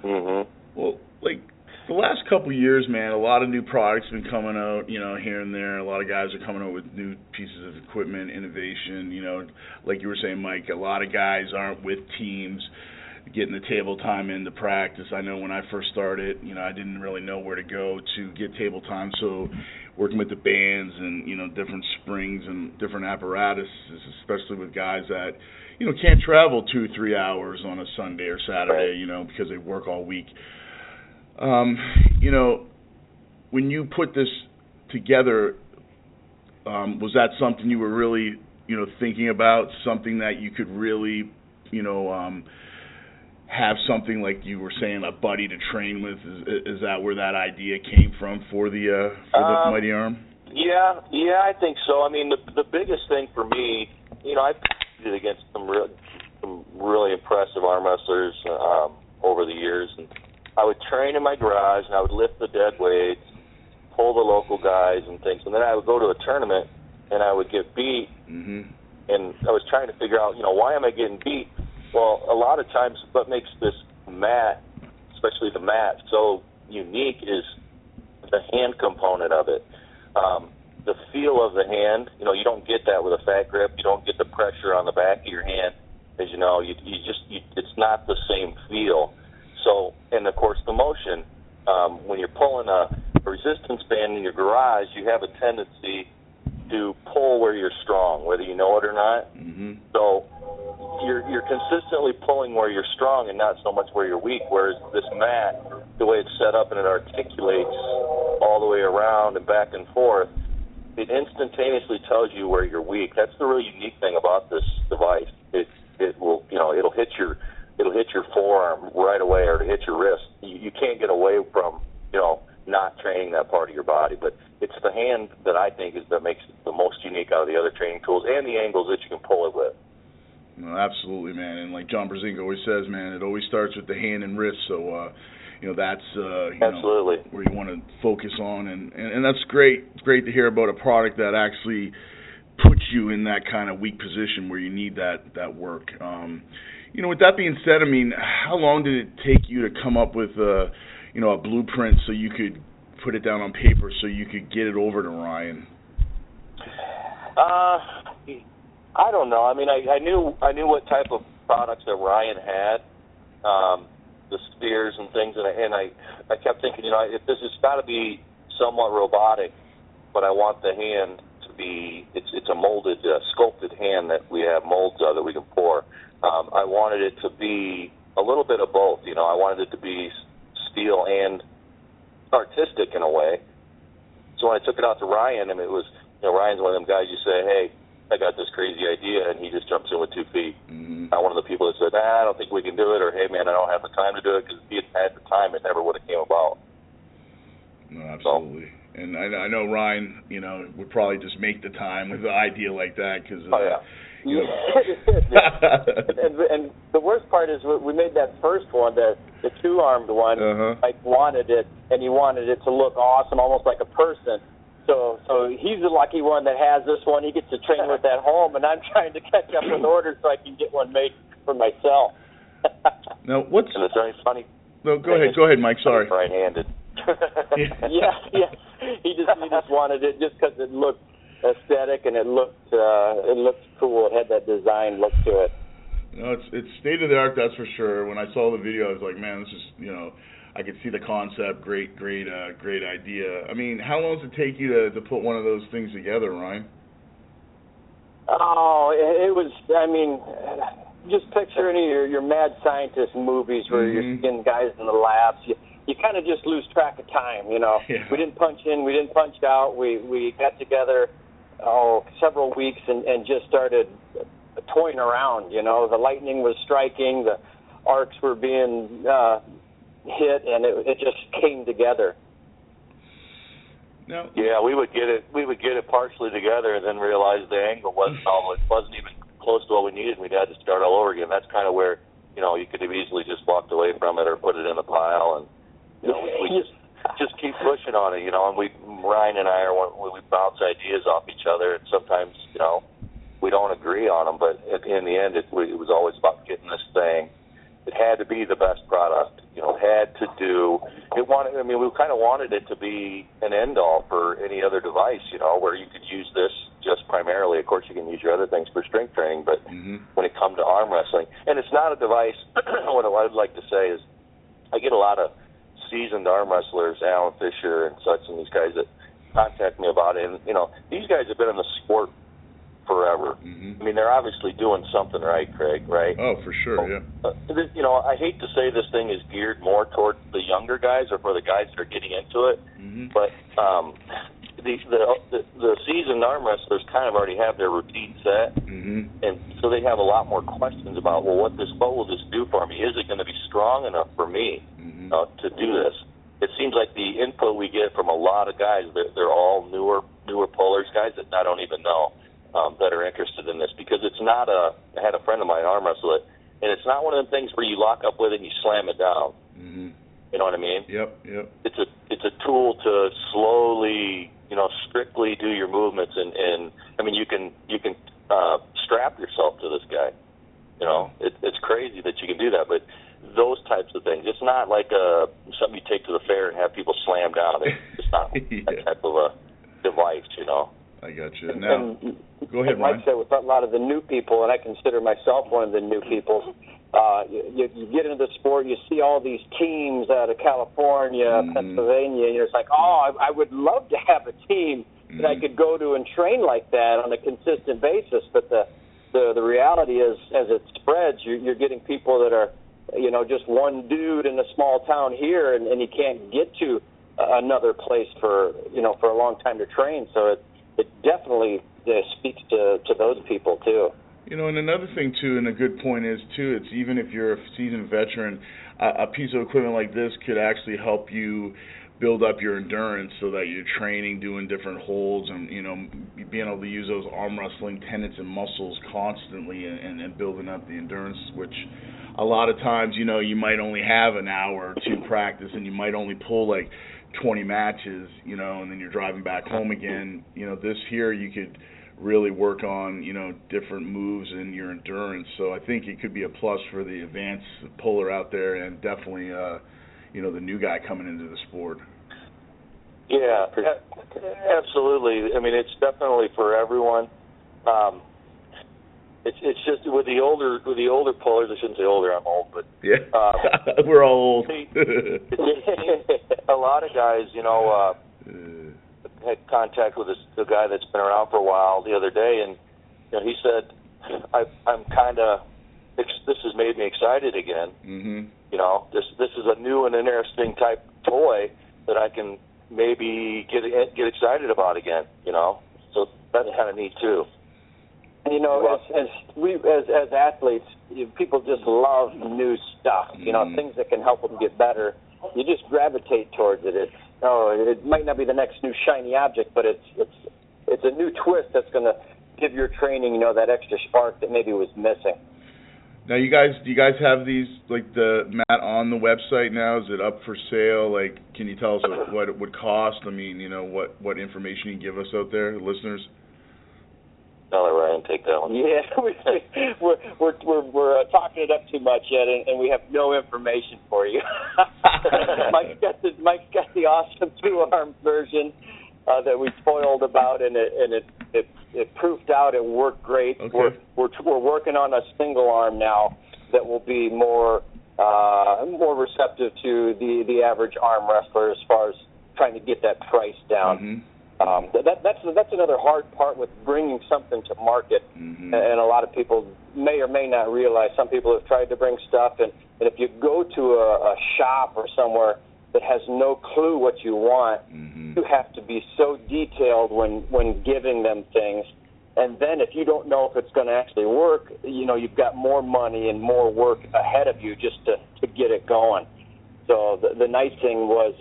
Mm-hmm. Well, like the last couple of years, man, a lot of new products have been coming out, you know, here and there. A lot of guys are coming out with new pieces of equipment, innovation, you know, like you were saying, Mike, a lot of guys aren't with teams getting the table time into practice. I know when I first started, you know, I didn't really know where to go to get table time, so working with the bands and, you know, different springs and different apparatuses, especially with guys that you know can't travel two three hours on a Sunday or Saturday, you know, because they work all week. Um, you know, when you put this together, um, was that something you were really you know, thinking about something that you could really, you know, um, have something like you were saying, a buddy to train with? Is, is that where that idea came from for the uh, for the Um, Mighty Arm? Yeah, yeah, I think so. I mean, the the biggest thing for me, you know, I've competed against some real, some really impressive arm wrestlers um, over the years, and I would train in my garage, and I would lift the dead weights, pull the local guys and things, and then I would go to a tournament, and I would get beat, hmm and I was trying to figure out, you know, why am I getting beat? Well, a lot of times, what makes this mat, especially the mat, so unique is the hand component of it. Um, the feel of the hand, you know, you don't get that with a fat grip. You don't get the pressure on the back of your hand, as you know. You, you just, you, it's not the same feel. So, and of course, the motion. Um, when you're pulling a, a resistance band in your garage, you have a tendency to pull where you're strong, whether you know it or not. hmm So you're you're consistently pulling where you're strong and not so much where you're weak. Whereas this mat, the way it's set up and it articulates all the way around and back and forth, it instantaneously tells you where you're weak. That's the really unique thing about this device. It it will you know it'll hit your it'll hit your forearm right away or it'll hit your wrist. You, you can't get away from you know not training that part of your body. But it's the hand that I think is that makes it the most unique out of the other training tools and the angles that you can pull it with. No, absolutely, man. And like John Brzenk always says, man, it always starts with the hand and wrist. So, uh, you know, that's uh, you Absolutely. know where you want to focus on, and, and and that's great. It's great to hear about a product that actually puts you in that kind of weak position where you need that that work. Um, you know, with that being said, I mean, how long did it take you to come up with a, you know, a blueprint so you could put it down on paper so you could get it over to Ryan? Uh, I don't know. I mean, I, I knew I knew what type of products that Ryan had, um, the spears and things, and I, and I I kept thinking, you know, if this has got to be somewhat robotic, but I want the hand to be it's it's a molded, uh, sculpted hand that we have molds of that we can pour. Um, I wanted it to be a little bit of both. You know, I wanted it to be steel and artistic in a way. So when I took it out to Ryan, and it was, you know, Ryan's one of them guys you say, hey, I got this crazy idea, and he just jumps in with two feet. Mm-hmm. Not one of the people that said, nah, I don't think we can do it, or hey, man, I don't have the time to do it, because if he had had the time, it never would have came about. No, absolutely. And I, I know Ryan, you know, would probably just make the time with an idea like that because. Uh, Oh, yeah. You know, and, and, and the worst part is we we made that first one, the the two armed one. Uh-huh. Mike wanted it, and he wanted it to look awesome, almost like a person. So so he's the lucky one that has this one. He gets to train with at home, and I'm trying to catch up with orders so I can get one made for myself. now, what's And it's very funny. no? Go ahead, go ahead, Mike. Sorry. Right-handed. yeah, yeah. He just he just wanted it just because it looked aesthetic and it looked uh, it looked cool. It had that design look to it. No, it's it's state of the art, that's for sure. When I saw the video, I was like, man, this is you know, I could see the concept. Great, great, uh, great idea. I mean, how long does it take you to to put one of those things together, Ryan? Oh, it, it was. I mean, just picture any of your, your mad scientist movies where you're Mhm. seeing guys in the labs. You, you kind of just lose track of time. You know, Yeah. we didn't punch in, we didn't punch out. We we got together oh several weeks and and just started toying around. You know, the lightning was striking, the arcs were being uh, hit, and it it just came together. No. Yeah, we would get it. We would get it partially together, and then realize the angle wasn't all. It wasn't even close to what we needed. We'd had to start all over again. That's kind of where you know you could have easily just walked away from it or put it in the pile, and you know we, we just just keep pushing on it. You know, and we Ryan and I are one, we we bounce ideas off each other, and sometimes you know we don't agree on them, but at, in the end, it, it was always about getting this thing. It had to be the best product. You know, it had to do. It wanted. I mean, we kind of wanted it to be an end all for any other device. You know, where you could use this just primarily. Of course, you can use your other things for strength training, but Mm-hmm. when it comes to arm wrestling, and it's not a device. what I'd like to say is, I get a lot of seasoned arm wrestlers, Alan Fisher and such, and these guys that contact me about it. And you know, these guys have been in the sport forever. Mm-hmm. I mean, they're obviously doing something right, Craig. Right? Oh, for sure. Yeah. Uh, this, you know, I hate to say this thing is geared more toward the younger guys or for the guys that are getting into it, Mm-hmm. but um, the, the the the seasoned arm wrestlers kind of already have their routine set, mm-hmm. and so they have a lot more questions about, well, what this what will this do for me? Is it going to be strong enough for me mm-hmm. uh, to do this? It seems like the input we get from a lot of guys, they're, they're all newer newer pullers, guys that I don't even know um, that are interested in this because it's not a. I had a friend of mine arm wrestle it, and it's not one of them things where you lock up with it and you slam it down. Mm-hmm. You know what I mean? Yep, yep. It's a it's a tool to slowly, you know, strictly do your movements, and and I mean you can you can uh, strap yourself to this guy. You know, it, it's crazy that you can do that, but those types of things. It's not like a something you take to the fair and have people slam down. It's, it's not yeah. that type of a device, you know. I got you. Now, and, go ahead, Mike said with a lot of the new people, and I consider myself one of the new people. Uh, you, you get into the sport, you see all these teams out of California, Mm-hmm. Pennsylvania, and you're just like, oh, I, I would love to have a team Mm-hmm. that I could go to and train like that on a consistent basis. But the the the reality is, as it spreads, you're, you're getting people that are, you know, just one dude in a small town here, and, and you can't get to another place for you know for a long time to train. So it it definitely uh, speaks to to those people too. You know, and another thing too, and a good point is too, it's even if you're a seasoned veteran, uh, a piece of equipment like this could actually help you build up your endurance so that you're training, doing different holds, and you know, being able to use those arm wrestling tendons and muscles constantly, and, and, and building up the endurance, which a lot of times, you know, you might only have an hour or two practice, and you might only pull like 20 matches, you know, and then you're driving back home again. You know, this here you could really work on, you know, different moves and your endurance. So I think it could be a plus for the advanced puller out there, and definitely, uh, you know, the new guy coming into the sport. Yeah, absolutely. I mean, it's definitely for everyone. Um, it's it's just with the older with the older pullers. I shouldn't say older. I'm old, but Yeah, uh, we're all old. a lot of guys, you know, uh, had contact with this the guy that's been around for a while the other day, and you know, he said, I, "I'm kind of this has made me excited again. hmm You know, this this is a new and interesting type toy that I can maybe get get excited about again. You know, so that's kind of neat too. You know, as, as we as as athletes, you, people just love new stuff. You know, Mhm. things that can help them get better. You just gravitate towards it. It's oh, it might not be the next new shiny object, but it's it's it's a new twist that's going to give your training, you know, that extra spark that maybe was missing. Now, you guys, do you guys have these like the mat on the website now? Is it up for sale? Like, can you tell us what, what it would cost? I mean, you know, what what information you give us out there, listeners? I'll let Ryan take that one. Yeah, we, we're we're we're, we're uh, talking it up too much yet, and, and we have no information for you. Mike's got the Mike's got the awesome two arm version uh, that we spoiled about, and it and it it it proofed out. It worked great. Okay. We're we're we're working on a single arm now that will be more uh, more receptive to the the average arm wrestler as far as trying to get that price down. Mhm. Um, that that's that's another hard part with bringing something to market, Mhm. and a lot of people may or may not realize. Some people have tried to bring stuff, and, and if you go to a, a shop or somewhere that has no clue what you want, Mhm. you have to be so detailed when when giving them things. And then if you don't know if it's going to actually work, you know you've got more money and more work ahead of you just to to get it going. So the, the nice thing was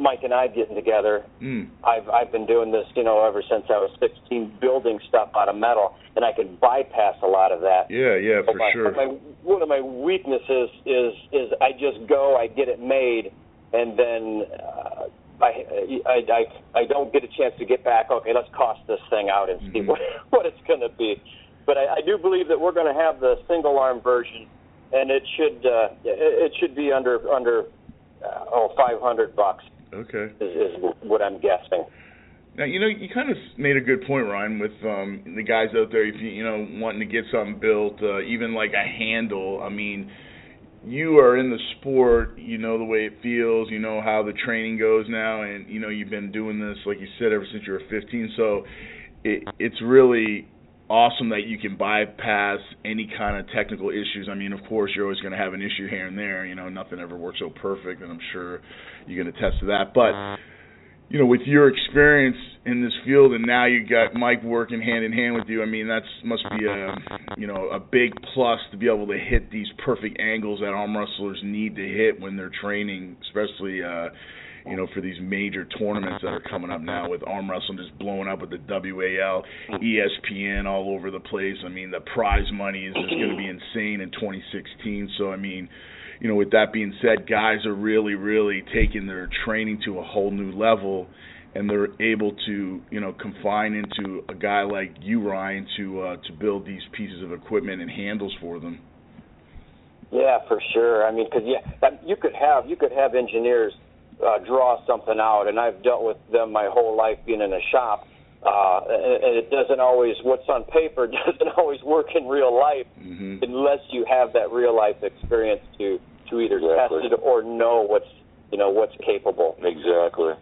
Mike and I getting together Mm. I've I've been doing this, you know, ever since I was 16, building stuff out of metal, and I can bypass a lot of that. Yeah, yeah, But for my, sure. my one of my weaknesses is is I just go, I get it made, and then uh, I, I I I don't get a chance to get back. Okay, let's cost this thing out and see Mhm. what what it's going to be. But I, I do believe that we're going to have the single arm version, and it should uh, it, it should be under under uh, oh 500 bucks Okay. is, is what I'm guessing. Now you know you kind of made a good point, Ryan, with um, the guys out there. If you you know wanting to get something built, uh, even like a handle. I mean, you are in the sport. You know the way it feels. You know how the training goes now, and you know you've been doing this, like you said, ever since you were 15. So it, it's really awesome that you can bypass any kind of technical issues. I mean, of course, you're always going to have an issue here and there. You know, nothing ever works so perfect, and I'm sure you can attest to that. But you know, with your experience in this field, and now you got Mike working hand in hand with you. I mean, that's must be a you know a big plus to be able to hit these perfect angles that arm wrestlers need to hit when they're training, especially. uh you know, for these major tournaments that are coming up now with arm wrestling just blowing up with the WAL, ESPN all over the place. I mean, the prize money is just going to be insane in 2016. So, I mean, you know, with that being said, guys are really, really taking their training to a whole new level and they're able to you know confine into a guy like you Ryan to uh to build these pieces of equipment and handles for them yeah for sure i mean because yeah you could have you could have engineers uh draw something out and i've dealt with them my whole life being in a shop uh and, it doesn't always what's on paper doesn't always work in real life mm-hmm. unless you have that real life experience to to either exactly. test it or know what's you know what's capable exactly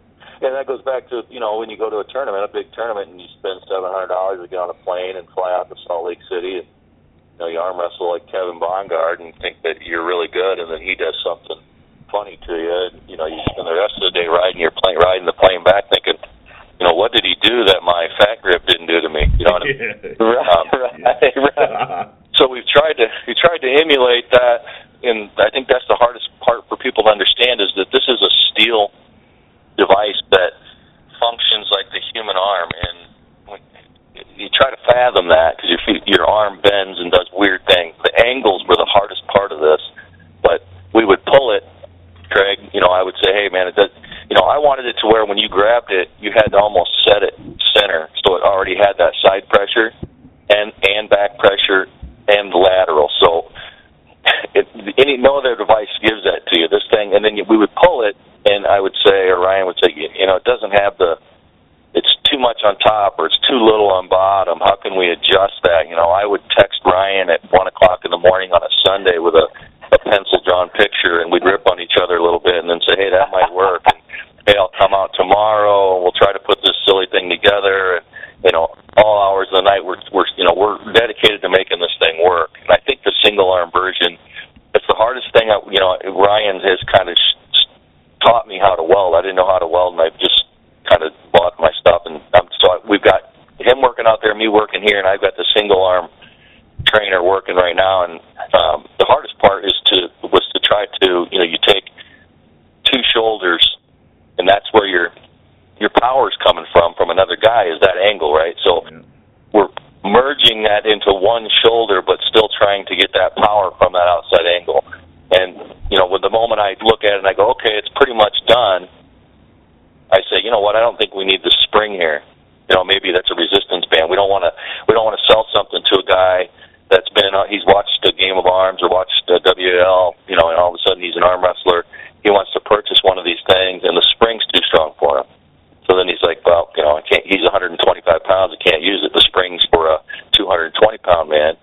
and that goes back to you know when you go to a tournament, a big tournament, and you spend seven hundred dollars to get on a plane and fly out to Salt Lake City, and you know you arm wrestle like Kevin Bongard and think that you're really good, and then he does something funny to you. And, you know you spend the rest of the day riding your plane, riding the plane back, thinking, you know, what did he do that my fat grip didn't do to me? You know what I mean? right, um, right, right. so we've tried to we tried to emulate that, and I think that's the hardest part for people to understand is that this is a steel device that functions like the human arm, and when you try to fathom that because your feet, your arm bends and does weird things. The angles were the hardest part of this, but we would pull it, Craig. You know, I would say, hey man, it does. You know, I wanted it to where when you grabbed it, you had to almost set it center, so it already had that side pressure and and back pressure and lateral. So it, any no other device gives that to you. This thing, and then we would pull it, and I would say, or Ryan would say, you know, it doesn't have the, it's too much on top or it's too little on bottom. How can we adjust that? You know, I would text Ryan at one o'clock in the morning on a Sunday with a, a pencil drawn picture, and we'd rip on each other a little bit, and then say, hey, that might work. And, hey, I'll come out tomorrow, and we'll try to put this silly thing together. And you know, all hours of the night, we're we're you know we're dedicated to making this thing work. And I think the single arm version, it's the hardest thing. I, you know, Ryan has kind of taught me how to weld. I didn't know how to weld, and I've just kind of bought my stuff. And um, so we've got him working out there, me working here, and I've got the single arm trainer working right now. And um, the hardest part is to was to try to you know you take two shoulders, and that's where your your power's coming from from another guy is that angle, right? So yeah. we're merging that into one shoulder, but still trying to get that power from that outside angle. And you know, with the moment I look at it and I go, okay, it's pretty much done. I say, you know what? I don't think we need the spring here. You know, maybe that's a resistance band. We don't want to. We don't want to sell something to a guy that's been. Uh, he's watched a Game of Arms or watched a WAL. You know, and all of a sudden he's an arm wrestler. He wants to purchase one of these things, and the spring's too strong for him. So then he's like, well, you know, I can't. He's 125 pounds. I can't use it. The spring's for a 220 pound man.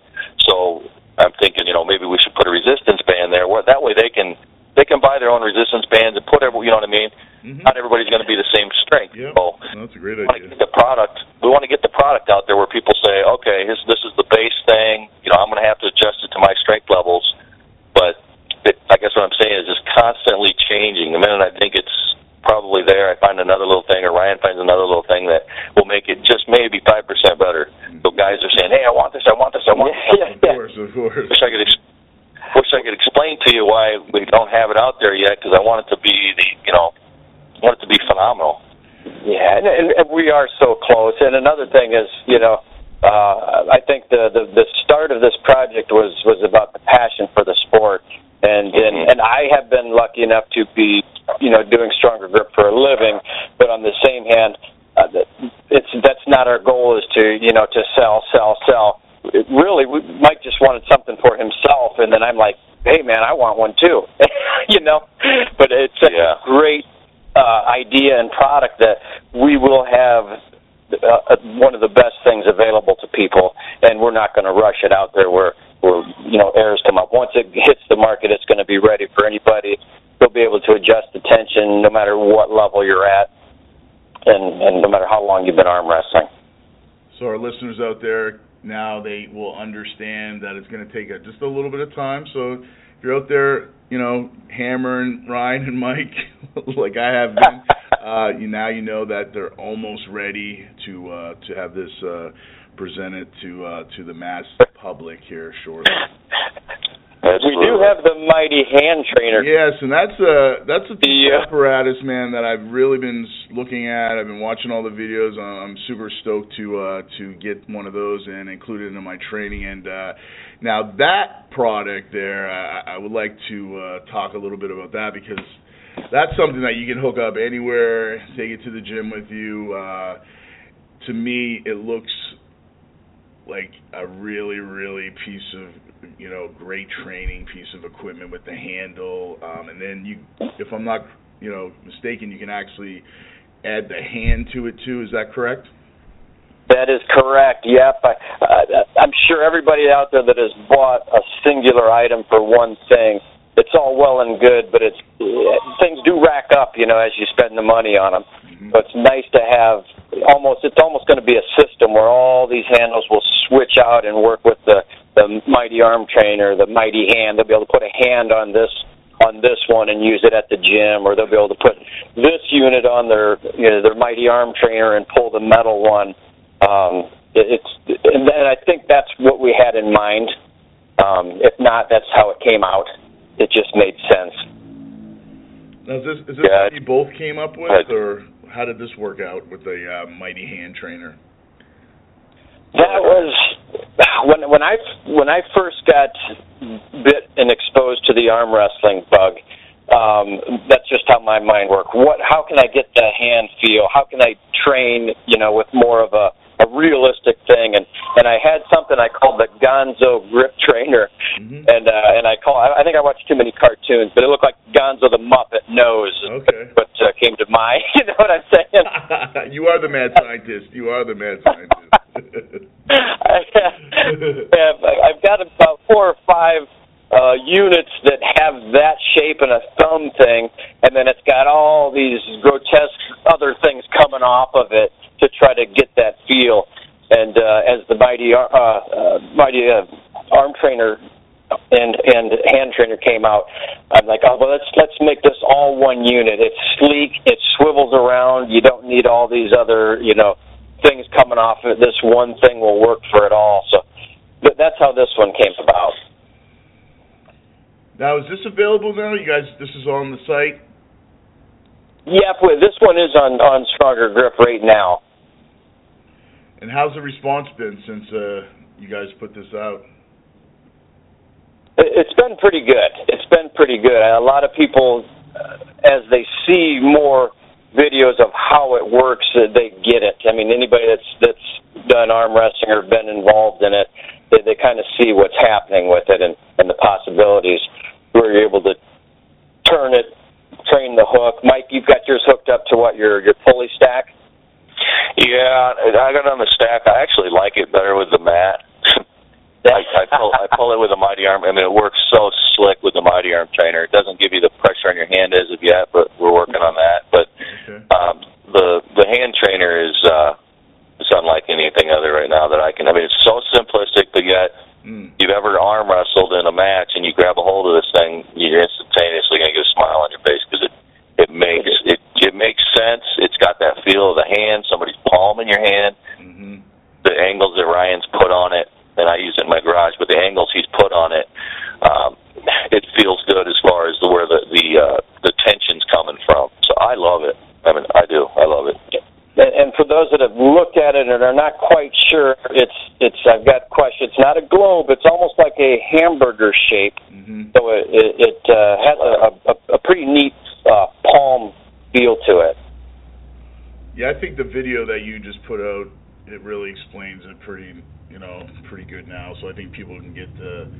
So I'm thinking, you know, maybe we should put a resistance band there. Where that way they can they can buy their own resistance bands and put every, you know what I mean. Mm-hmm. Not everybody's going to be the same strength. Yeah, so that's a great idea. the product. We want to get the product out there where people say, okay, this this is the base thing. You know, I'm going to have to adjust it to my strength levels. But it, I guess what I'm saying is just constantly changing. The minute I think it's probably there, I find another little thing, or Ryan finds another little thing that will make it just maybe five percent better. So guys are saying, hey, I want this, I want this, I want this. yeah, Of course, of course. Wish I could. Ex- wish I could explain to you why we don't have it out there yet because I want it to be the you know I want it to be phenomenal. Yeah, and, and, and we are so close. And another thing is, you know, uh, I think the, the the start of this project was was about the passion for the sport, and and and I have been lucky enough to be, you know, doing stronger grip for a living. But on the same hand, uh, it's that's not our goal is to you know to sell, sell, sell. It really, Mike just wanted something for himself, and then I'm like, hey man, I want one too, you know. But it's such Yeah. a great uh, idea and product that we will have uh, one of the best things available to people, and we're not going to rush it out there where where you know errors come up. Once it hits the market, it's going to be ready for anybody. You'll be able to adjust the tension no matter what level you're at, and and no matter how long you've been arm wrestling. So our listeners out there now they will understand that it's going to take a, just a little bit of time. So if you're out there, you know, hammering Ryan and Mike like I have been, uh, you now you know that they're almost ready to uh, to have this uh, presented to uh, to the mass public here shortly. We do have the mighty hand trainer. Yes, and that's a that's a yeah. apparatus, man, that I've really been looking at. I've been watching all the videos. I'm super stoked to uh, to get one of those and include it in my training. And uh, now that product there, I, I would like to uh, talk a little bit about that because that's something that you can hook up anywhere, take it to the gym with you. Uh, to me, it looks like a really, really piece of you know great training piece of equipment with the handle, um, and then you, if I'm not you know mistaken, you can actually add the hand to it too. Is that correct? That is correct. Yep. I, uh, I'm sure everybody out there that has bought a singular item for one thing, it's all well and good, but it's things do rack up, you know, as you spend the money on them. Mm-hmm. So it's nice to have almost. It's almost going to be a system where all these handles will switch out and work with the the mighty arm trainer, the mighty hand. They'll be able to put a hand on this on this one and use it at the gym, or they'll be able to put this unit on their you know their mighty arm trainer and pull the metal one. Um, it, it's and, and I think that's what we had in mind. Um, if not, that's how it came out. It just made sense. Now, is this, is this yeah. what you both came up with, or how did this work out with the uh, mighty hand trainer? That was when when I when I first got bit and exposed to the arm wrestling bug. Um, that's just how my mind worked. What? How can I get the hand feel? How can I train? You know, with more of a a realistic thing. And and I had something I called the Gonzo grip trainer. Mm-hmm. and uh and I call I think I watched too many cartoons but it looked like Gonzo the Muppet nose okay. what uh, came to mind. You know what I'm saying? You are the mad scientist. You are the mad scientist. I have, I've got about four or five uh, units that have that shape and a thumb thing, and then it's got all these grotesque other things coming off of it to try to get that feel. And uh, as the mighty uh, uh, mighty uh, arm trainer and and hand trainer came out, I'm like, oh well, let's let's make this all one unit. It's sleek, it swivels around. You don't need all these other you know things coming off of it. This one thing will work for it all. So but that's how this one came about. Now, is this available now? You guys, this is on the site. Yeah, this one is on on Stronger Grip right now. And how's the response been since uh, you guys put this out? It's been pretty good. It's been pretty good. A lot of people, uh, as they see more videos of how it works, uh, they get it. I mean, anybody that's that's done arm wrestling or been involved in it, they, they kind of see what's happening with it and, and the possibilities. We're able to turn it, train the hook. Mike, you've got yours hooked up to what your your pulley stack. Yeah, I got it on the stack. I actually like it better with the mat. I, I pull I pull it with a mighty arm. I mean, it works so slick with the mighty arm trainer. It doesn't give you the pressure on your hand as of yet, but we're working on that. But um, the the hand trainer is uh, it's unlike anything other right now that I can. I mean, it's so simplistic, but yet mm. you've ever arm wrestled in a match and you grab a hold of this thing, you're instantaneously going to get a smile on your face because it it makes it it makes sense. It's got that feel of the hand, somebody's palm in your hand. Mm-hmm. The angles that Ryan's put on it, and I use it in my garage, but the angles he's put on it, um, it feels good as far as the where the the uh, the tension's coming from. So I love it. I mean, I do. I love it and for those that have looked at it and are not quite sure, it's it's I've got questions. It's not a globe. It's almost like a hamburger shape. Mm-hmm. So it it, it uh, has a, a a pretty neat uh, palm feel to it. Yeah, I think the video that you just put out it really explains it pretty you know pretty good now. So I think people can get the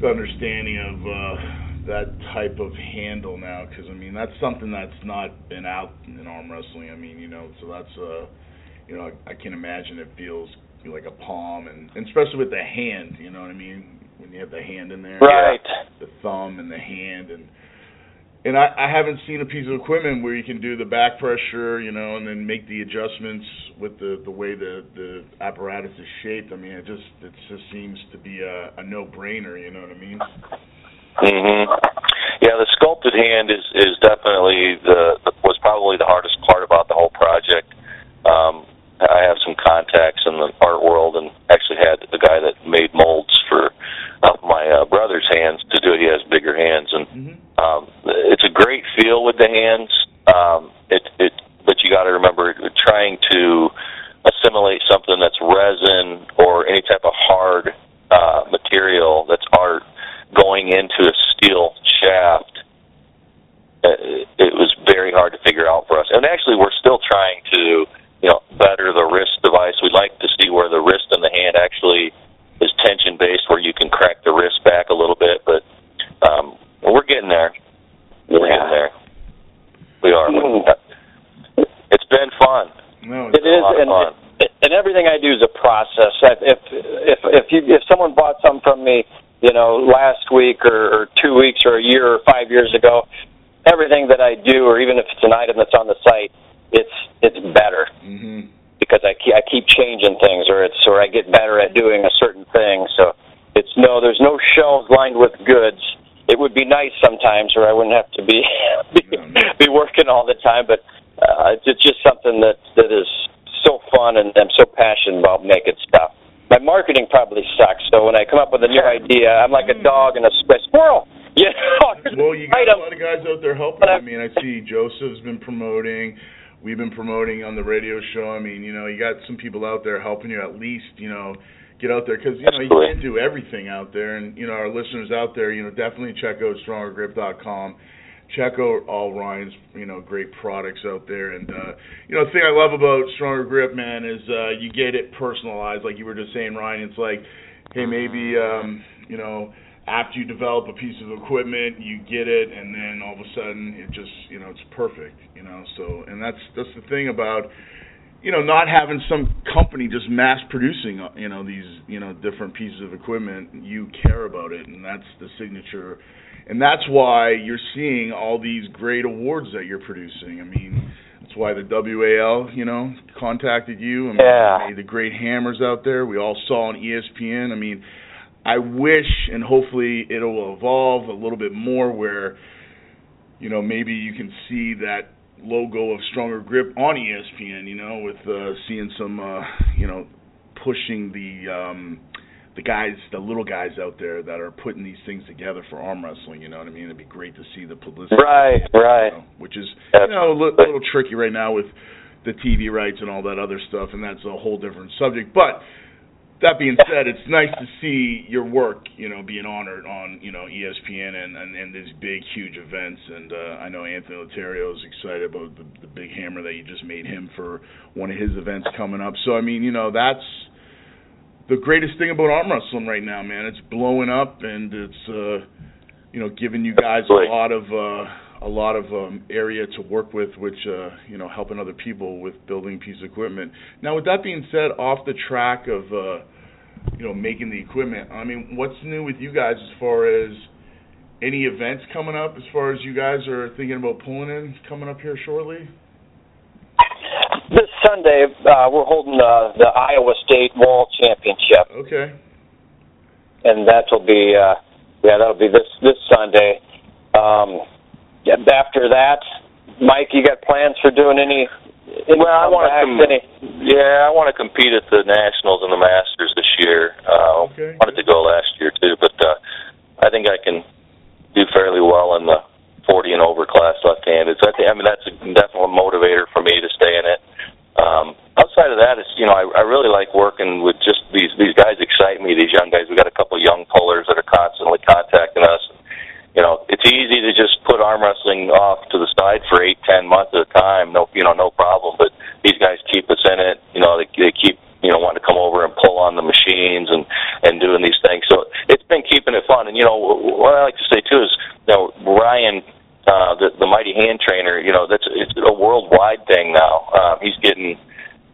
the understanding of. Uh, that type of handle now because I mean that's something that's not been out in arm wrestling. I mean, you know, so that's uh, you know, I, I can imagine it feels like a palm and, and especially with the hand. You know what I mean? When you have the hand in there, right? The thumb and the hand and. And I, I haven't seen a piece of equipment where you can do the back pressure, you know, and then make the adjustments with the the way the the apparatus is shaped. I mean, it just it just seems to be a, a no brainer. You know what I mean? Mhm. Yeah, the sculpted hand is is definitely the, the was probably the hardest part about the whole project. Um, I have some contacts in the art world, and actually had the guy that made molds for uh, my uh, brother's hands to do it. He has bigger hands, and mm-hmm. um, it's a great feel with the hands. Um, it, it, but you got to remember trying to assimilate something that's resin or any type of hard uh, material that's art going into a steel shaft. Uh, it was very hard to figure out for us, and actually, we're still trying to you know, better the wrist device. We'd like to see where the wrist and the hand actually is tension based, where you can crack the wrist back a little bit. But um, we're getting there. We're getting there. We are. Mm-hmm. It's been fun. No, it is, and, fun. And everything I do is a process. If if if you if someone bought something from me, you know, last week or, or two weeks or a year or five years ago, everything that I do, or even if it's an item that's on the site, it's it's better mm-hmm. because I keep, I keep changing things, or it's or I get better at doing a certain thing. So it's no, there's no shelves lined with goods. It would be nice sometimes, or I wouldn't have to be be, be working all the time. But uh, it's just something that that is so fun, and I'm so passionate about making stuff. My marketing probably sucks. So when I come up with a new idea, I'm like a mm. dog and a squirrel. Yeah. well, you got a lot of guys out there helping. I mean, I see Joseph's been promoting we've been promoting on the radio show. I mean, you know, you got some people out there helping you at least, you know, get out there because you know you can't do everything out there. And you know, our listeners out there, you know, definitely check out StrongerGrip.com. Check out all Ryan's, you know, great products out there. And uh, you know, the thing I love about Stronger Grip, man, is uh, you get it personalized. Like you were just saying, Ryan. It's like, hey, maybe, um, you know after you develop a piece of equipment, you get it, and then all of a sudden it just you know it's perfect, you know. So and that's that's the thing about you know not having some company just mass producing uh, you know these you know different pieces of equipment. You care about it, and that's the signature, and that's why you're seeing all these great awards that you're producing. I mean. That's why the WAL, you know, contacted you. I mean, yeah. the great hammers out there. We all saw on ESPN. I mean, I wish, and hopefully it'll evolve a little bit more where, you know, maybe you can see that logo of Stronger Grip on ESPN. You know, with uh, seeing some, uh, you know, pushing the um, the guys, the little guys out there that are putting these things together for arm wrestling. You know what I mean? It'd be great to see the publicity. Right, right. You know, which is you know a li- little tricky right now with the TV rights and all that other stuff, and that's a whole different subject. But that being said, it's nice to see your work, you know, being honored on, you know, ESPN and and, and these big, huge events. And uh, I know Anthony Laterio is excited about the, the big hammer that you just made him for one of his events coming up. So I mean, you know, that's the greatest thing about arm wrestling right now, man. It's blowing up and it's, uh, you know, giving you guys a lot of. uh a lot of um, area to work with, which uh, you know, helping other people with building piece of equipment. Now, with that being said, off the track of uh, you know making the equipment, I mean, what's new with you guys as far as any events coming up? As far as you guys are thinking about pulling in coming up here shortly. This Sunday, uh, we're holding the, the Iowa State Wall Championship. Okay. And that'll be, uh, yeah, that'll be this this Sunday. Um, after that, Mike, you got plans for doing any? any well, I want to. Com- any? Yeah, I want to compete at the Nationals and the Masters this year. Uh, okay. Wanted to go last year too, but uh, I think I can do fairly well in the 40 and over class left-handed. So I think, I mean, that's a definite motivator for me to stay in it. Um, outside of that, it's you know I, I really like working with just these these guys excite me. These young guys. We got a couple young pullers that are constantly contacting us you know, it's easy to just put arm wrestling off to the side for eight, ten months at a time. No, you know, no problem. But these guys keep us in it. You know, they, they keep you know wanting to come over and pull on the machines and and doing these things. So it's been keeping it fun. And you know, what I like to say too is, you know, Ryan. Uh, the the mighty hand trainer, you know, that's it's a worldwide thing now. Uh, he's getting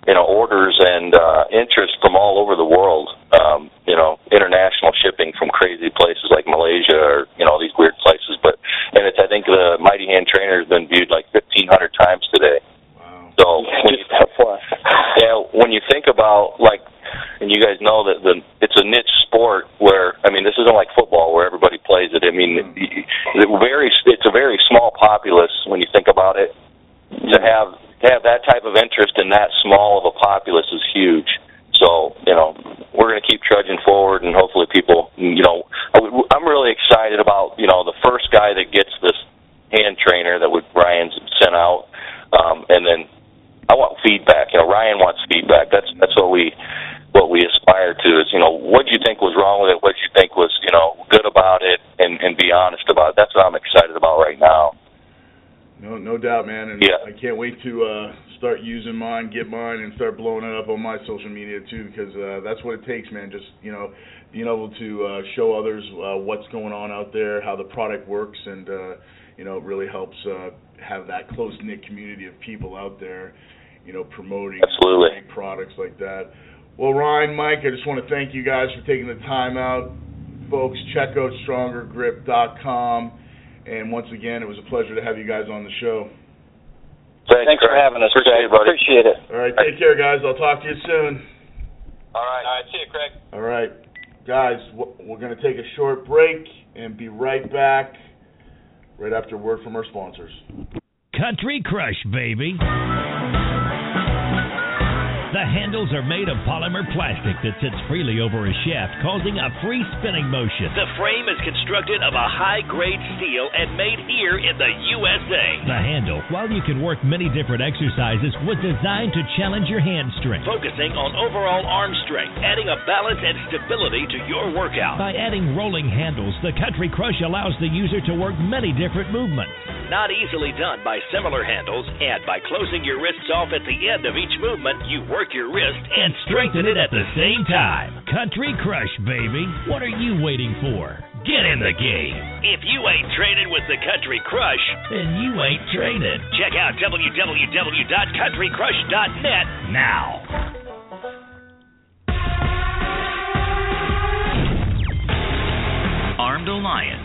you know orders and uh, interest from all over the world. Um, you know, international shipping from crazy places like Malaysia or you know these weird places. But and it's I think the Mighty Hand Trainer has been viewed like 1,500 times today. Wow. So when you, yeah, when you think about like, and you guys know that the it's a niche sport where I mean this isn't like football where everybody plays it. I mean, mm. very it's a very small populace when you think about it to have have that type of interest in that small of a populace is huge. So you know we're going to keep trudging forward, and hopefully people, you know, I'm really excited about you know the first guy that gets this hand trainer that would Ryan's sent out, um, and then I want feedback. You know, Ryan wants feedback. That's that's what we what we aspire to is you know what do you think was wrong with it, what do you think was you know good about it, and and be honest about it. That's what I'm excited about right now. No, no doubt, man, and yeah. I can't wait to uh, start using mine, get mine, and start blowing it up on my social media too, because uh, that's what it takes, man. Just you know, being able to uh, show others uh, what's going on out there, how the product works, and uh, you know, it really helps uh, have that close knit community of people out there, you know, promoting Absolutely. products like that. Well, Ryan, Mike, I just want to thank you guys for taking the time out. Folks, check out StrongerGrip.com. And once again, it was a pleasure to have you guys on the show. Thanks, Thanks for having us, Appreciate Craig. it, buddy. Appreciate it. All right, take care, guys. I'll talk to you soon. All right. All right. See you, Craig. All right, guys, we're going to take a short break and be right back right after word from our sponsors. Country Crush, baby. The handles are made of polymer plastic that sits freely over a shaft, causing a free spinning motion. The frame is constructed of a high grade steel and made here in the USA. The handle, while you can work many different exercises, was designed to challenge your hand strength. Focusing on overall arm strength, adding a balance and stability to your workout. By adding rolling handles, the Country Crush allows the user to work many different movements. Not easily done by similar handles, and by closing your wrists off at the end of each movement, you work your wrist and strengthen it at the same time. Country Crush, baby. What are you waiting for? Get in the game. If you ain't training with the Country Crush, then you ain't training. Check out www.countrycrush.net now. Armed Alliance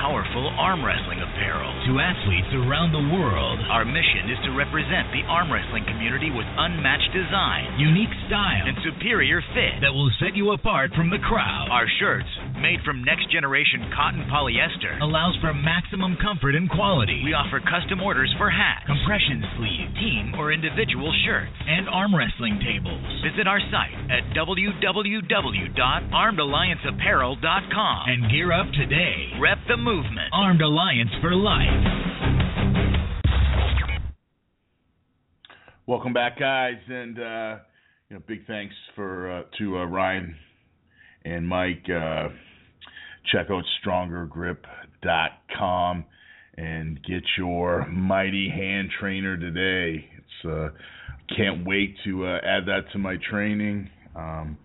powerful arm wrestling apparel to athletes around the world. Our mission is to represent the arm wrestling community with unmatched design, unique style, and superior fit that will set you apart from the crowd. Our shirts, made from next generation cotton polyester, allows for maximum comfort and quality. We offer custom orders for hats, compression sleeves, team or individual shirts, and arm wrestling tables. Visit our site at www.armedallianceapparel.com and gear up today. Rep the movement. Armed Alliance for life. Welcome back, guys, and uh, you know, big thanks for uh, to uh, Ryan and Mike. Check out StrongerGrip.com and get your mighty hand trainer today. It's uh, can't wait to uh, add that to my training. Um,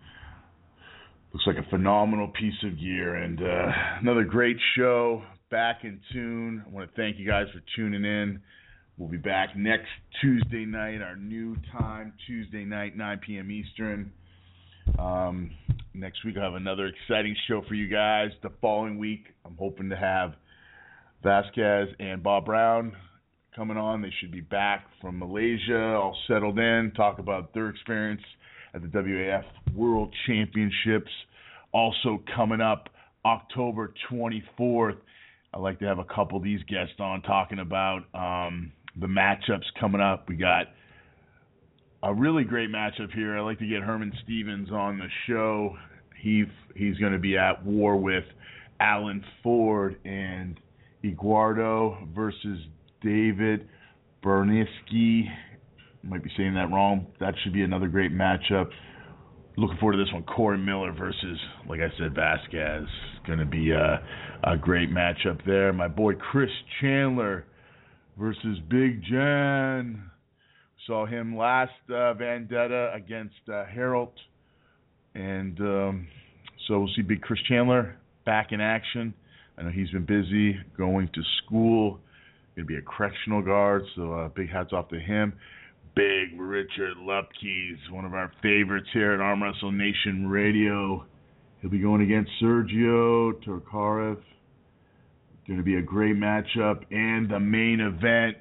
looks like a phenomenal piece of gear and uh, another great show back in tune i want to thank you guys for tuning in we'll be back next tuesday night our new time tuesday night 9 p.m eastern um, next week i'll have another exciting show for you guys the following week i'm hoping to have vasquez and bob brown coming on they should be back from malaysia all settled in talk about their experience at the WAF World Championships. Also coming up October 24th. I'd like to have a couple of these guests on talking about um, the matchups coming up. We got a really great matchup here. I'd like to get Herman Stevens on the show. He he's going to be at war with Alan Ford and Iguardo versus David Berniski might be saying that wrong. That should be another great matchup. Looking forward to this one. Corey Miller versus, like I said, Vasquez. Going to be a, a great matchup there. My boy Chris Chandler versus Big Jan. Saw him last uh, Vendetta against uh, Harold. And um, so we'll see Big Chris Chandler back in action. I know he's been busy going to school. Going to be a correctional guard, so uh, big hats off to him. Big Richard Lupke's one of our favorites here at Arm Wrestle Nation Radio. He'll be going against Sergio Turkarev. Going to be a great matchup. And the main event,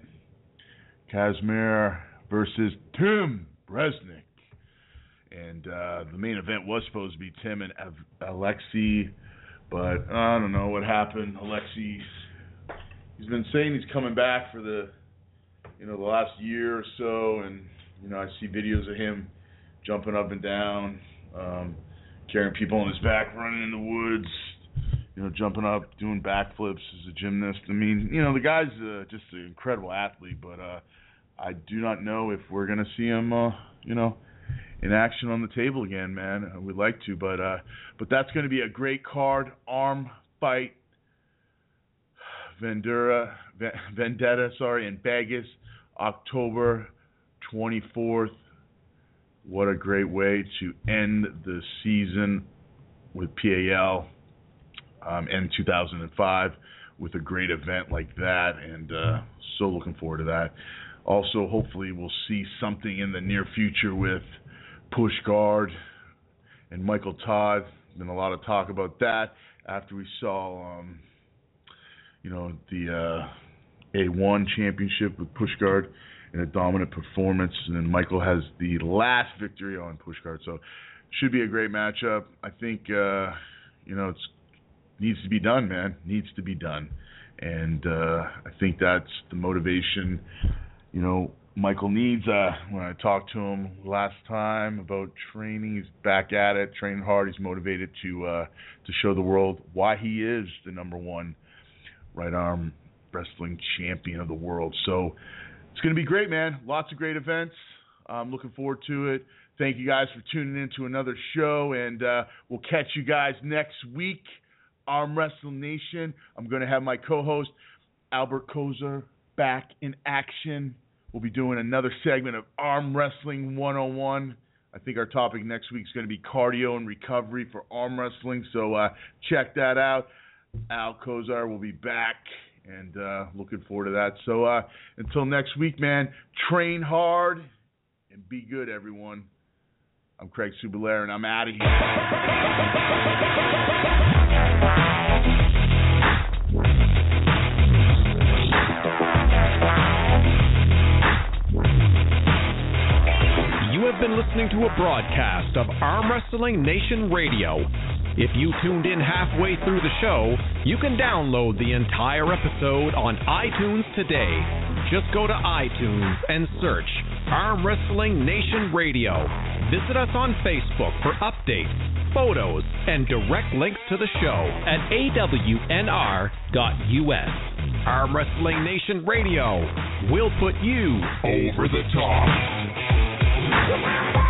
Kazmir versus Tim Bresnik. And uh, the main event was supposed to be Tim and Alexi, but I don't know what happened. Alexi, he's been saying he's coming back for the you know, the last year or so, and you know, I see videos of him jumping up and down, um, carrying people on his back, running in the woods, you know, jumping up, doing backflips as a gymnast. I mean, you know, the guy's uh, just an incredible athlete, but uh, I do not know if we're gonna see him, uh, you know, in action on the table again, man. We'd like to, but uh, but that's gonna be a great card, arm fight. Vendura, Vendetta, sorry, in Vegas, October 24th. What a great way to end the season with PAL um, and 2005 with a great event like that, and uh, so looking forward to that. Also, hopefully, we'll see something in the near future with Push Guard and Michael Todd. Been a lot of talk about that after we saw, um, you know, the uh, A1 championship with Push Guard in a dominant performance, and then Michael has the last victory on Push Guard. So, should be a great matchup. I think, uh, you know, it's needs to be done, man. Needs to be done. And uh, I think that's the motivation, you know, Michael needs. Uh, when I talked to him last time about training, he's back at it, training hard. He's motivated to uh, to show the world why he is the number one right arm wrestling champion of the world. So it's going to be great, man. Lots of great events. I'm looking forward to it. Thank you guys for tuning in to another show, and uh, we'll catch you guys next week. Arm Wrestling Nation. I'm going to have my co host, Albert Kozer, back in action. We'll be doing another segment of Arm Wrestling 101. I think our topic next week is going to be cardio and recovery for arm wrestling. So uh, check that out. Al Kozar will be back and uh, looking forward to that. So uh, until next week, man, train hard and be good, everyone. I'm Craig Subalair, and I'm out of You been listening to a broadcast of Arm Wrestling Nation Radio. If you tuned in halfway through the show, you can download the entire episode on iTunes today. Just go to iTunes and search Arm Wrestling Nation Radio. Visit us on Facebook for updates, photos, and direct links to the show at awnr.us. Arm Wrestling Nation Radio will put you over the top. Come on.